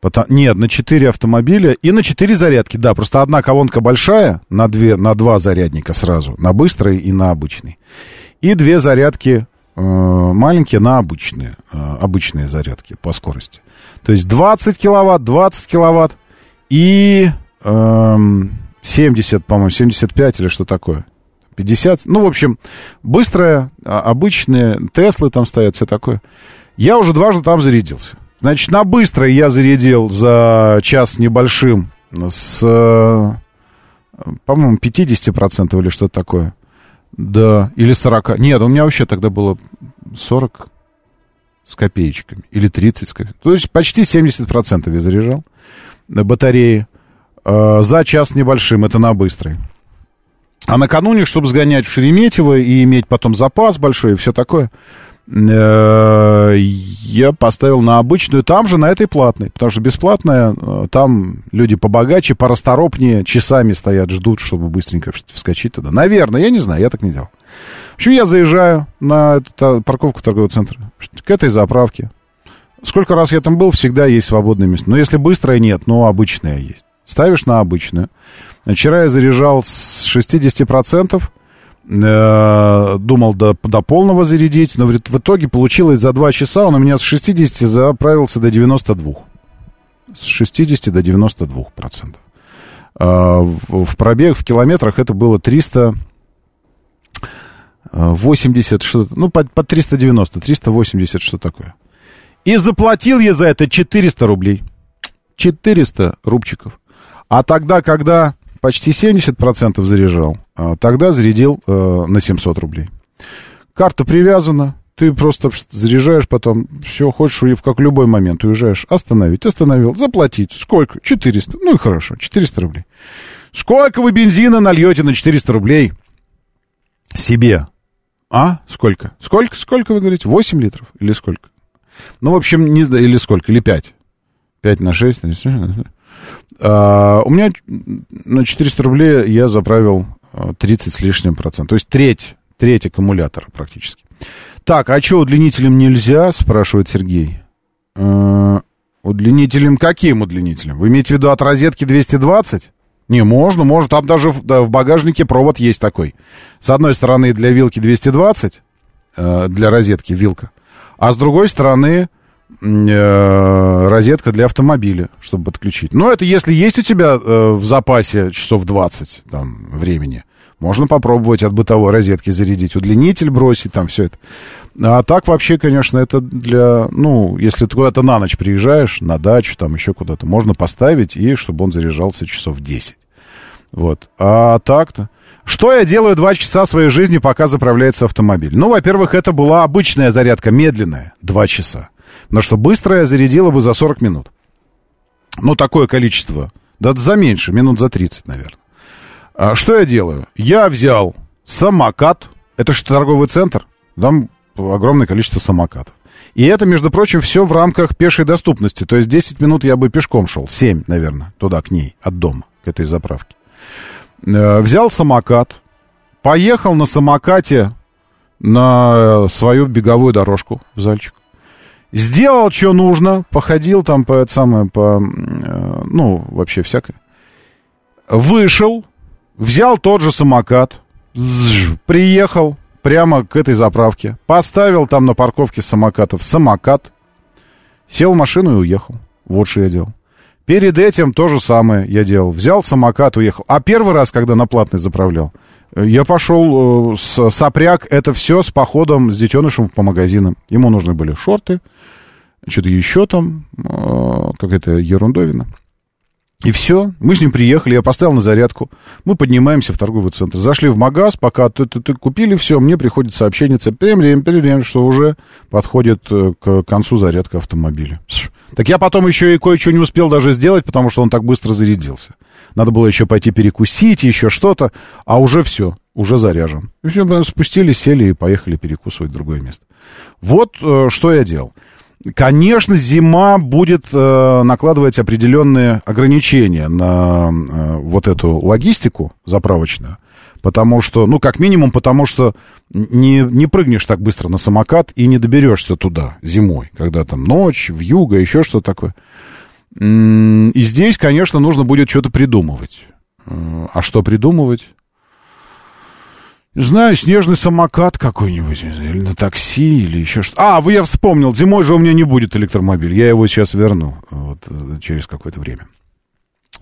Потом, нет, на 4 автомобиля и на 4 зарядки, да, просто одна колонка большая, на, 2, на 2 зарядника сразу, на быстрый и на обычный. И две зарядки э, маленькие на обычные, э, обычные зарядки по скорости. То есть 20 киловатт, 20 киловатт и... Э, 70, по-моему, 75 или что такое. 50, ну, в общем, быстрая, а, обычные, Теслы там стоят, все такое. Я уже дважды там зарядился. Значит, на быстрой я зарядил за час небольшим с, по-моему, 50% или что-то такое. Да, или 40. Нет, у меня вообще тогда было 40 с копеечками. Или 30 с копеечками. То есть почти 70% я заряжал на батарее. э, за час небольшим, это на быстрой. А накануне, чтобы сгонять в Шереметьево и иметь потом запас большой и все такое, э, я поставил на обычную, там же на этой платной, потому что бесплатная, э, там люди побогаче, порасторопнее, часами стоят, ждут, чтобы быстренько вскочить туда. Наверное, я не знаю, я так не делал. В общем, я заезжаю на эту парковку торгового центра, к этой заправке. Сколько раз я там был, всегда есть свободное место. Но если быстрое нет, но обычное есть. Ставишь на обычную. Вчера я заряжал с 60%, э, думал до, до полного зарядить, но в, в итоге получилось за 2 часа, он у меня с 60 заправился до 92. С 60 до 92 процентов. Э, в, пробег, в километрах это было 300... 80, что ну, по, по 390, 380, что такое. И заплатил я за это 400 рублей. 400 рубчиков. А тогда, когда почти 70% заряжал, а тогда зарядил э, на 700 рублей. Карта привязана, ты просто заряжаешь потом, все, хочешь, и в как любой момент уезжаешь. Остановить, остановил, заплатить. Сколько? 400. Ну и хорошо, 400 рублей. Сколько вы бензина нальете на 400 рублей себе? А? Сколько? Сколько, сколько вы говорите? 8 литров или сколько? Ну, в общем, не знаю, или сколько, или 5. 5 на 6. А, у меня на 400 рублей я заправил 30 а, с лишним процентов. То есть треть, треть аккумулятора практически. Так, а что удлинителем нельзя, спрашивает Сергей. А, удлинителем каким удлинителем? Вы имеете в виду от розетки 220? Не, можно, можно. Там даже в, да, в багажнике провод есть такой. С одной стороны для вилки 220, э, для розетки вилка, а с другой стороны розетка для автомобиля, чтобы подключить. Но это если есть у тебя э, в запасе часов 20 там, времени, можно попробовать от бытовой розетки зарядить, удлинитель бросить, там все это. А так вообще, конечно, это для, ну, если ты куда-то на ночь приезжаешь, на дачу, там еще куда-то, можно поставить, и чтобы он заряжался часов 10. Вот. А так-то... Что я делаю два часа своей жизни, пока заправляется автомобиль? Ну, во-первых, это была обычная зарядка, медленная, два часа. Но что быстрая зарядила бы за 40 минут. Ну, такое количество. Да за меньше, минут за 30, наверное. А что я делаю? Я взял самокат. Это же торговый центр. Там огромное количество самокатов. И это, между прочим, все в рамках пешей доступности. То есть 10 минут я бы пешком шел. 7, наверное, туда, к ней, от дома, к этой заправке. Э, взял самокат, поехал на самокате на свою беговую дорожку в зальчик. Сделал, что нужно, походил там по это самое, по, э, ну, вообще всякое. Вышел, взял тот же самокат, приехал прямо к этой заправке, поставил там на парковке самокатов самокат, сел в машину и уехал. Вот что я делал. Перед этим то же самое я делал. Взял самокат, уехал. А первый раз, когда на платный заправлял, э, я пошел э, с сопряг, это все с походом с детенышем по магазинам. Ему нужны были шорты, что-то еще там, э, какая-то ерундовина. И все, мы с ним приехали, я поставил на зарядку, мы поднимаемся в торговый центр, зашли в магаз, пока ты, ты, ты купили все, мне приходит сообщение, что уже подходит к концу зарядка автомобиля. Так я потом еще и кое-что не успел даже сделать, потому что он так быстро зарядился. Надо было еще пойти перекусить, еще что-то, а уже все, уже заряжен. И все, спустились, сели и поехали перекусывать в другое место. Вот что я делал. Конечно, зима будет э, накладывать определенные ограничения на э, вот эту логистику заправочную. Потому что, ну, как минимум, потому что не, не прыгнешь так быстро на самокат и не доберешься туда зимой, когда там ночь, в юго, еще что-то такое. И здесь, конечно, нужно будет что-то придумывать. Э, а что придумывать? Знаю, снежный самокат какой-нибудь, или на такси, или еще что А, вы я вспомнил, зимой же у меня не будет электромобиль, я его сейчас верну, вот, э, через какое-то время.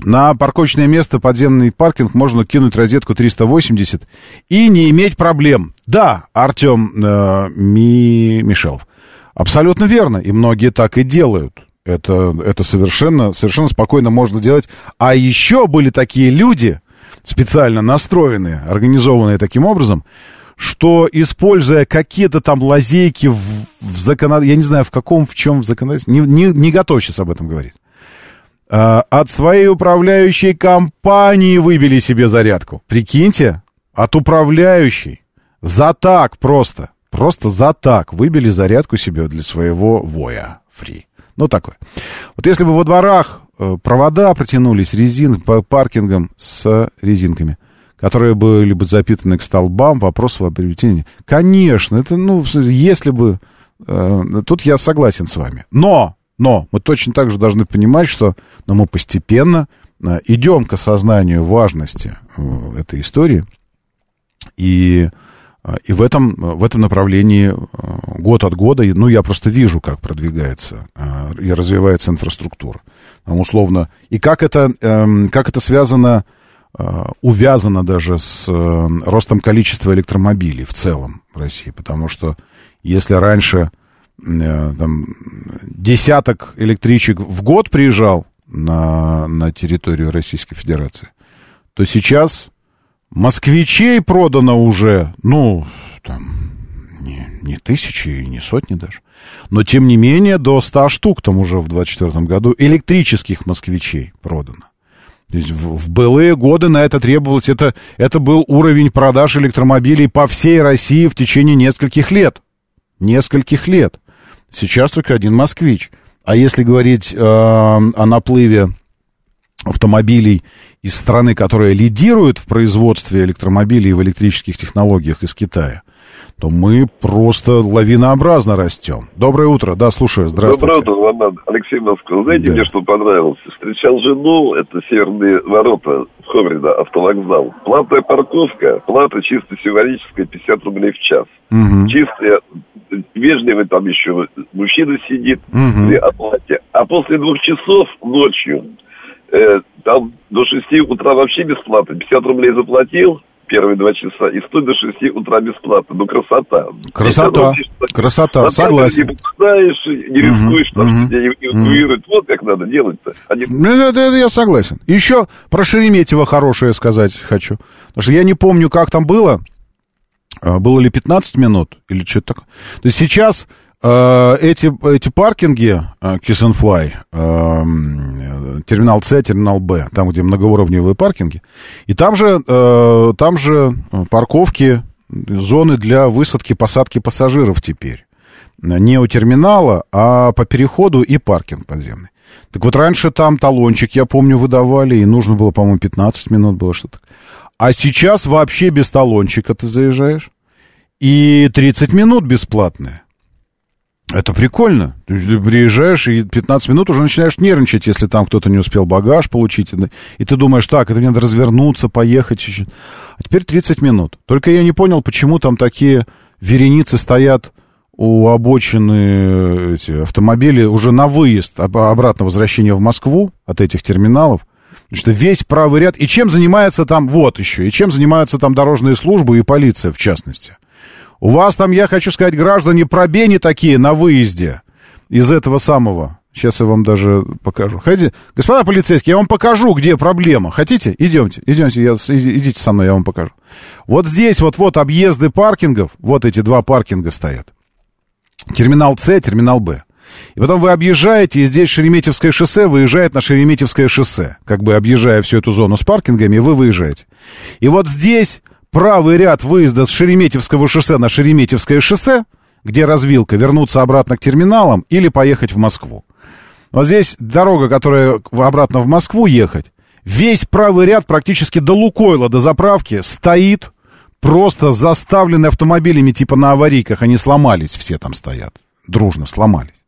На парковочное место подземный паркинг можно кинуть розетку 380 и не иметь проблем. Да, Артем э, Ми, Мишелов. Абсолютно верно, и многие так и делают. Это, это совершенно, совершенно спокойно можно делать. А еще были такие люди, специально настроенные, организованные таким образом, что, используя какие-то там лазейки в, в законодательстве, я не знаю, в каком, в чем в законодательстве, не, не, не готов сейчас об этом говорить. э, от своей управляющей компании выбили себе зарядку. Прикиньте, от управляющей. За так просто. Просто за так выбили зарядку себе для своего воя фри. Ну, такое. Вот если бы во дворах провода протянулись резин по паркингам с резинками, которые были бы запитаны к столбам, вопрос о приобретении. Конечно, это, ну, если бы... Э, тут я согласен с вами. Но, но, мы точно так же должны понимать, что ну, мы постепенно э, идем к осознанию важности э, этой истории. И и в этом, в этом направлении год от года, ну, я просто вижу, как продвигается и развивается инфраструктура. Условно, и как это, эм, как это связано, увязано даже с ростом количества электромобилей в целом в России. Потому что если раньше там, десяток электричек в год приезжал на, на территорию Российской Федерации, то сейчас Москвичей продано уже, ну, там, не, не тысячи, не сотни даже. Но, тем не менее, до 100 штук там уже в 2024 году электрических москвичей продано. То есть в, в былые годы на это требовалось, это, это был уровень продаж электромобилей по всей России в течение нескольких лет. Нескольких лет. Сейчас только один москвич. А если говорить э, о наплыве автомобилей из страны, которая лидирует в производстве электромобилей и в электрических технологиях из Китая, то мы просто лавинообразно растем. Доброе утро, да, слушаю, здравствуйте. Доброе утро, Роман. Алексей Москва. Знаете, да. мне что понравилось? Встречал жену, это северные ворота, Ховрида, автовокзал. Платная парковка, плата чисто символическая, 50 рублей в час. Угу. Чистая, вежливый там еще мужчина сидит угу. при оплате. А после двух часов ночью э, там до 6 утра вообще бесплатно. 50 рублей заплатил, первые два часа, и стоит до 6 утра бесплатно. Ну, красота. Красота, красота, вот согласен. Не попадаешь, не рискуешь, угу, там, угу, тебя эвакуируют. Угу. Вот как надо делать-то. Они... Ну, это, это я согласен. Еще про Шереметьево хорошее сказать хочу. Потому что я не помню, как там было. А, было ли 15 минут или что-то такое. То есть сейчас эти, эти паркинги э, Kiss and Fly, э, терминал С, терминал Б, там, где многоуровневые паркинги, и там же, э, там же парковки, зоны для высадки, посадки пассажиров теперь. Не у терминала, а по переходу и паркинг подземный. Так вот, раньше там талончик, я помню, выдавали, и нужно было, по-моему, 15 минут было что-то. А сейчас вообще без талончика ты заезжаешь. И 30 минут бесплатные. Это прикольно. Ты приезжаешь, и 15 минут уже начинаешь нервничать, если там кто-то не успел багаж получить. И ты думаешь, так, это мне надо развернуться, поехать. А теперь 30 минут. Только я не понял, почему там такие вереницы стоят у обочины эти автомобили уже на выезд, обратно возвращение в Москву от этих терминалов. Что весь правый ряд... И чем занимается там... Вот еще. И чем занимаются там дорожные службы и полиция, в частности. У вас там, я хочу сказать, граждане пробени такие на выезде из этого самого. Сейчас я вам даже покажу. Хотите? Господа полицейские, я вам покажу, где проблема. Хотите? Идемте, идемте, я, идите со мной, я вам покажу. Вот здесь вот-вот объезды паркингов, вот эти два паркинга стоят. Терминал С, терминал Б. И потом вы объезжаете, и здесь Шереметьевское шоссе выезжает на Шереметьевское шоссе. Как бы объезжая всю эту зону с паркингами, вы выезжаете. И вот здесь правый ряд выезда с Шереметьевского шоссе на Шереметьевское шоссе, где развилка, вернуться обратно к терминалам или поехать в Москву. Вот здесь дорога, которая обратно в Москву ехать, весь правый ряд практически до Лукойла, до заправки, стоит просто заставленный автомобилями типа на аварийках. Они сломались, все там стоят, дружно сломались.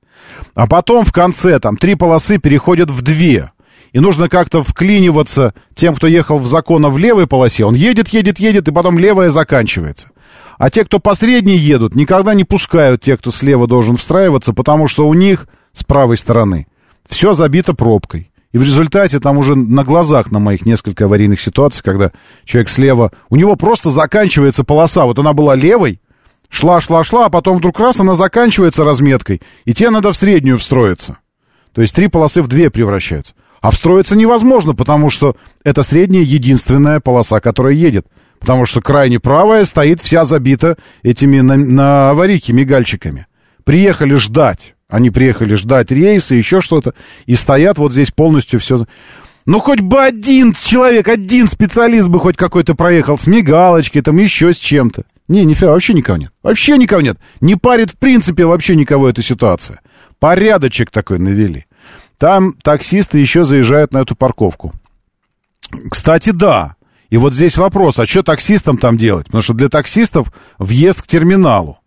А потом в конце там три полосы переходят в две и нужно как-то вклиниваться тем, кто ехал в законно в левой полосе. Он едет, едет, едет, и потом левая заканчивается. А те, кто по едут, никогда не пускают тех, кто слева должен встраиваться, потому что у них с правой стороны все забито пробкой. И в результате там уже на глазах на моих несколько аварийных ситуаций, когда человек слева, у него просто заканчивается полоса. Вот она была левой, шла, шла, шла, а потом вдруг раз она заканчивается разметкой, и тебе надо в среднюю встроиться. То есть три полосы в две превращаются. А встроиться невозможно, потому что это средняя единственная полоса, которая едет. Потому что крайне правая стоит вся забита этими на, на аварийке мигальчиками. Приехали ждать. Они приехали ждать рейса, еще что-то, и стоят вот здесь полностью все... Ну, хоть бы один человек, один специалист бы хоть какой-то проехал с мигалочкой, там еще с чем-то. Не, нифига, вообще никого нет. Вообще никого нет. Не парит, в принципе, вообще никого эта ситуация. Порядочек такой навели. Там таксисты еще заезжают на эту парковку. Кстати, да. И вот здесь вопрос, а что таксистам там делать? Потому что для таксистов въезд к терминалу.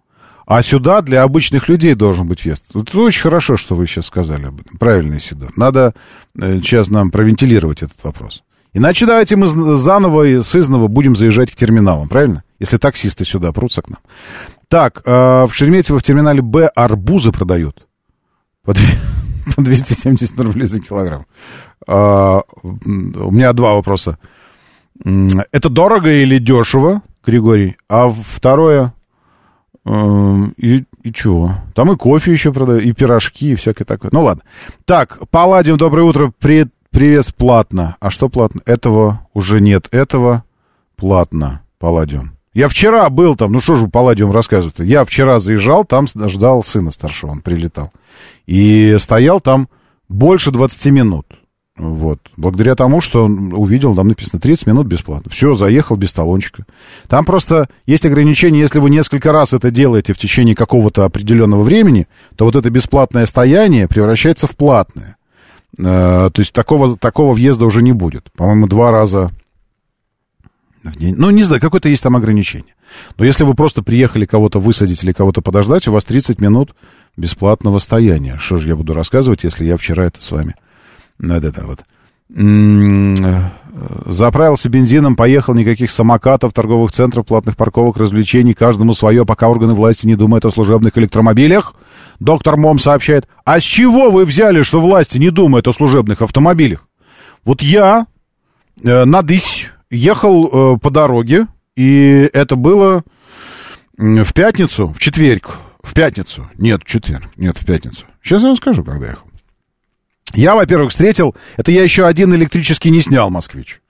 А сюда для обычных людей должен быть въезд. Это очень хорошо, что вы сейчас сказали об этом. Правильно, Сидор. Надо э, сейчас нам провентилировать этот вопрос. Иначе давайте мы заново и сызново будем заезжать к терминалам, правильно? Если таксисты сюда прутся к нам. Так, э, в Шереметьево в терминале Б арбузы продают. По, по 270 рублей за килограмм. Э, у меня два вопроса. Это дорого или дешево, Григорий? А второе, Эм, и, и чего? Там и кофе еще продают, и пирожки, и всякое такое. Ну ладно. Так, Палладиум, доброе утро. При, привес платно. А что платно? Этого уже нет. Этого платно. Палладиум. Я вчера был там, ну что же Палладиум рассказывает? Я вчера заезжал, там ждал сына старшего, он прилетал. И стоял там больше 20 минут. Вот. Благодаря тому, что он увидел, там написано 30 минут бесплатно. Все, заехал без талончика. Там просто есть ограничение, если вы несколько раз это делаете в течение какого-то определенного времени, то вот это бесплатное стояние превращается в платное. Э, то есть такого, такого въезда уже не будет. По-моему, два раза в день. Ну, не знаю, какое-то есть там ограничение. Но если вы просто приехали кого-то высадить или кого-то подождать, у вас 30 минут бесплатного стояния. Что же я буду рассказывать, если я вчера это с вами вот это вот. Заправился бензином, поехал, никаких самокатов, торговых центров, платных парковок, развлечений, каждому свое, пока органы власти не думают о служебных электромобилях. Доктор Мом сообщает, а с чего вы взяли, что власти не думают о служебных автомобилях? Вот я э, надысь ехал э, по дороге, и это было в пятницу, в четверг, в пятницу, нет, в четверг, нет, в пятницу. Сейчас я вам скажу, когда ехал. Я, во-первых, встретил... Это я еще один электрический не снял «Москвич».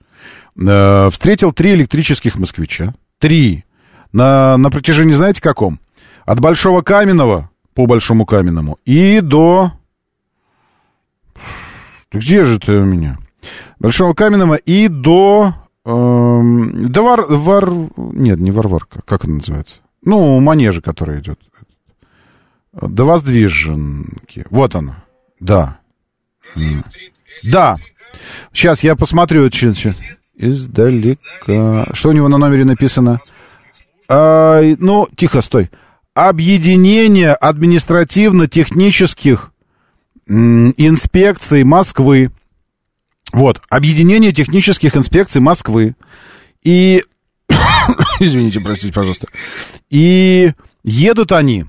Э, встретил три электрических «Москвича». Три. На, на протяжении, знаете, каком? От Большого Каменного по Большому Каменному и до... Где же ты у меня? Большого Каменного и до... Э, до Вар... Вар... Нет, не Варварка. Как она называется? Ну, манежа, который идет. До Воздвиженки. Вот она. Да. Да. Сейчас я посмотрю. Издалека. Что у него на номере написано? А, ну, тихо, стой. Объединение административно-технических инспекций Москвы. Вот, объединение технических инспекций Москвы. И, извините, простите, пожалуйста. И едут они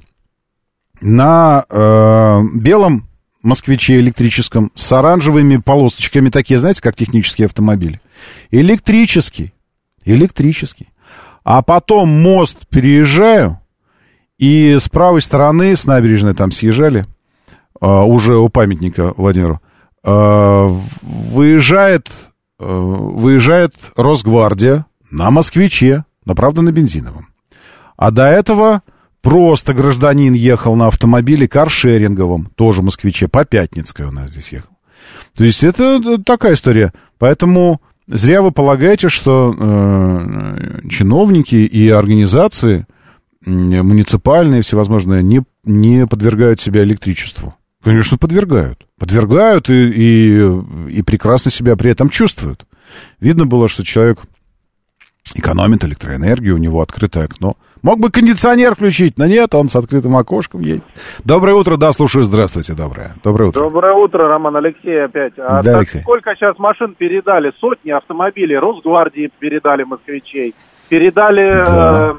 на э, белом москвиче электрическом с оранжевыми полосочками, такие, знаете, как технические автомобили. Электрический. Электрический. А потом мост переезжаю, и с правой стороны, с набережной там съезжали, uh, уже у памятника Владимиру, выезжает, uh, выезжает Росгвардия на москвиче, но, правда, на бензиновом. А до этого Просто гражданин ехал на автомобиле каршеринговом, тоже москвиче, по Пятницкой у нас здесь ехал. То есть это такая история. Поэтому зря вы полагаете, что э, чиновники и организации э, муниципальные всевозможные не, не подвергают себя электричеству. Конечно, подвергают. Подвергают и, и, и прекрасно себя при этом чувствуют. Видно было, что человек экономит электроэнергию, у него открытое окно. Мог бы кондиционер включить, но нет, он с открытым окошком едет. Доброе утро, да, слушаю, здравствуйте, доброе. Доброе утро. Доброе утро, Роман Алексей опять. А да, Алексей. сколько сейчас машин передали? Сотни автомобилей, Росгвардии передали москвичей, передали да. э,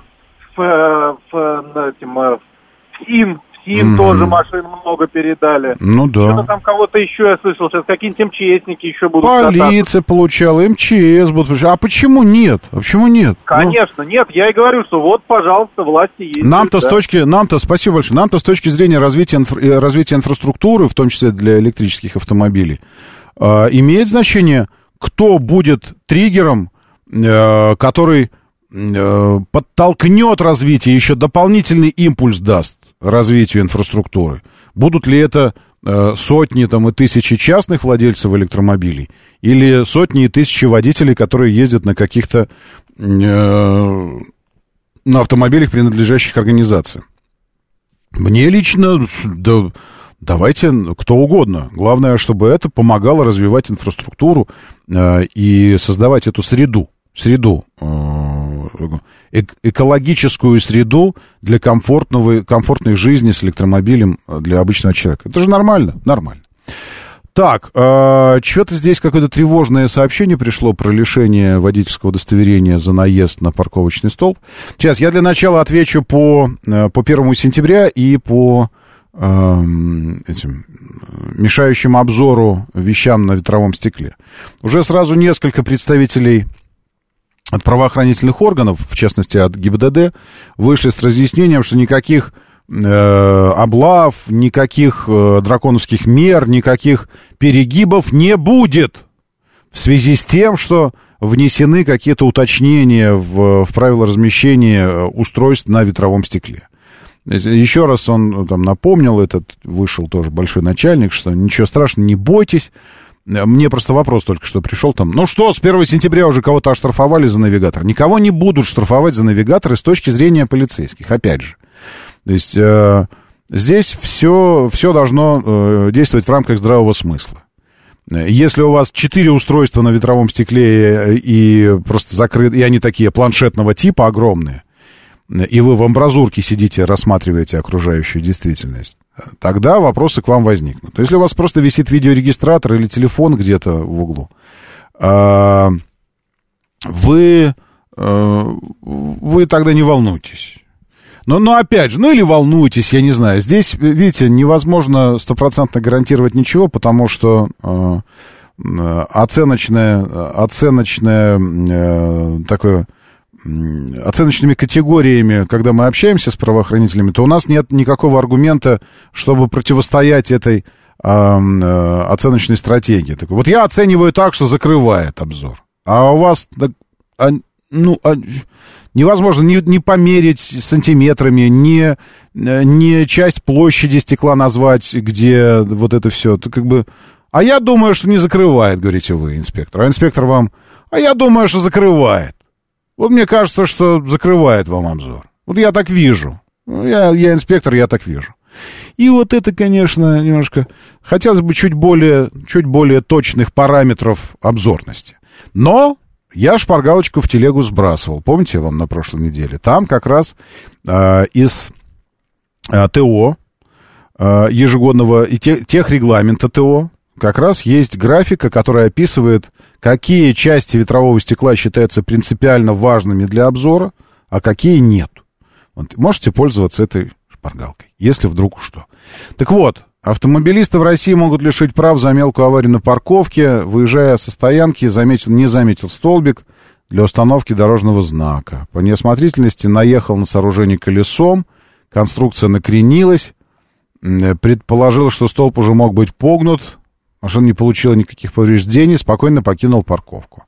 в, в, этим, э, в СИН СИН mm-hmm. тоже машин много передали. Ну да. Что-то там кого-то еще я слышал, сейчас какие-нибудь МЧСники еще будут Полиция кататься. получала, МЧС будут А почему нет? А почему нет? Ну, Конечно, ну... нет. Я и говорю, что вот, пожалуйста, власти есть. Нам-то да. с точки, нам-то, спасибо большое, нам-то с точки зрения развития, инфра... Э, развития инфраструктуры, в том числе для электрических автомобилей, э, имеет значение, кто будет триггером, э, который э, подтолкнет развитие, еще дополнительный импульс даст развитию инфраструктуры. Будут ли это э, сотни там, и тысячи частных владельцев электромобилей или сотни и тысячи водителей, которые ездят на каких-то э, на автомобилях, принадлежащих организациям? Мне лично, да, давайте кто угодно. Главное, чтобы это помогало развивать инфраструктуру э, и создавать эту среду, среду, э, экологическую среду для комфортного, комфортной жизни с электромобилем для обычного человека. Это же нормально, нормально. Так, э, что-то здесь какое-то тревожное сообщение пришло про лишение водительского удостоверения за наезд на парковочный столб. Сейчас я для начала отвечу по, э, по 1 сентября и по э, этим мешающим обзору вещам на ветровом стекле. Уже сразу несколько представителей от правоохранительных органов, в частности от ГИБДД, вышли с разъяснением, что никаких э, облав, никаких э, драконовских мер, никаких перегибов не будет в связи с тем, что внесены какие-то уточнения в, в правила размещения э, устройств на ветровом стекле. Еще раз он э, там напомнил, этот вышел тоже большой начальник, что ничего страшного, не бойтесь. Мне просто вопрос только что пришел там. Ну что, с 1 сентября уже кого-то оштрафовали за навигатор? Никого не будут штрафовать за навигаторы с точки зрения полицейских, опять же. То есть э, здесь все, все должно э, действовать в рамках здравого смысла. Если у вас четыре устройства на ветровом стекле и просто закрыты, и они такие планшетного типа огромные, и вы в амбразурке сидите, рассматриваете окружающую действительность, тогда вопросы к вам возникнут. Если у вас просто висит видеорегистратор или телефон где-то в углу, э, вы, э, вы тогда не волнуйтесь. Но, но опять же, ну или волнуйтесь, я не знаю. Здесь, видите, невозможно стопроцентно гарантировать ничего, потому что э, оценочное, оценочное э, такое оценочными категориями, когда мы общаемся с правоохранителями, то у нас нет никакого аргумента, чтобы противостоять этой э, э, оценочной стратегии. Так, вот я оцениваю так, что закрывает обзор. А у вас, а, ну, а, невозможно не, не померить сантиметрами, не, не часть площади стекла назвать, где вот это все. Это как бы... А я думаю, что не закрывает, говорите вы, инспектор. А инспектор вам... А я думаю, что закрывает. Вот мне кажется, что закрывает вам обзор. Вот я так вижу. Я, я инспектор, я так вижу. И вот это, конечно, немножко... Хотелось бы чуть более, чуть более точных параметров обзорности. Но я шпаргалочку в телегу сбрасывал. Помните, вам на прошлой неделе? Там как раз э, из э, ТО э, ежегодного и те, тех регламента ТО как раз есть графика, которая описывает, какие части ветрового стекла считаются принципиально важными для обзора, а какие нет. Вот, можете пользоваться этой шпаргалкой, если вдруг что. Так вот, Автомобилисты в России могут лишить прав за мелкую аварию на парковке. Выезжая со стоянки, заметил, не заметил столбик для установки дорожного знака. По неосмотрительности наехал на сооружение колесом, конструкция накренилась, предположил, что столб уже мог быть погнут, машина не получила никаких повреждений, спокойно покинул парковку.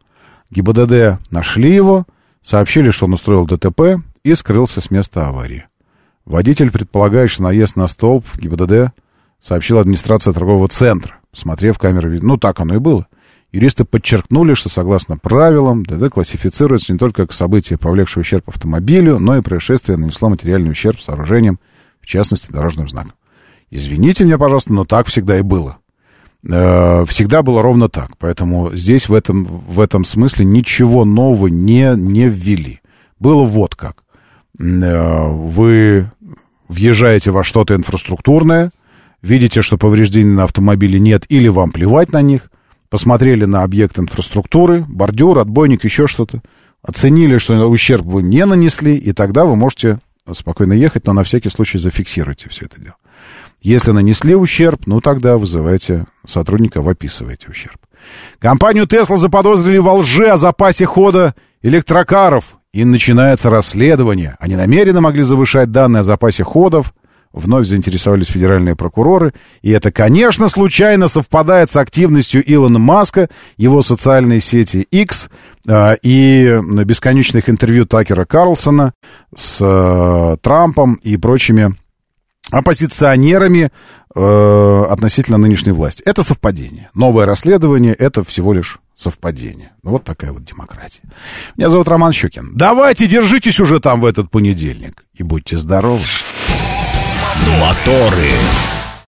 ГИБДД нашли его, сообщили, что он устроил ДТП и скрылся с места аварии. Водитель предполагает, что наезд на столб ГИБДД сообщила администрация торгового центра, смотрев камеры. Ну, так оно и было. Юристы подчеркнули, что согласно правилам ДД классифицируется не только как событие, повлекшее ущерб автомобилю, но и происшествие нанесло материальный ущерб сооружениям, в частности, дорожным знаком. Извините меня, пожалуйста, но так всегда и было. Э, всегда было ровно так. Поэтому здесь в этом, в этом смысле ничего нового не, не ввели. Было вот как. Э, вы въезжаете во что-то инфраструктурное, видите, что повреждений на автомобиле нет или вам плевать на них, посмотрели на объект инфраструктуры, бордюр, отбойник, еще что-то, оценили, что ущерб вы не нанесли, и тогда вы можете спокойно ехать, но на всякий случай зафиксируйте все это дело. Если нанесли ущерб, ну тогда вызывайте сотрудника, описывайте ущерб. Компанию Tesla заподозрили во лжи о запасе хода электрокаров, и начинается расследование. Они намеренно могли завышать данные о запасе ходов, Вновь заинтересовались федеральные прокуроры. И это, конечно, случайно совпадает с активностью Илона Маска, его социальной сети X э, и бесконечных интервью Такера Карлсона с э, Трампом и прочими оппозиционерами э, относительно нынешней власти. Это совпадение. Новое расследование — это всего лишь совпадение. Ну, вот такая вот демократия. Меня зовут Роман Щукин. Давайте, держитесь уже там в этот понедельник. И будьте здоровы. Моторы.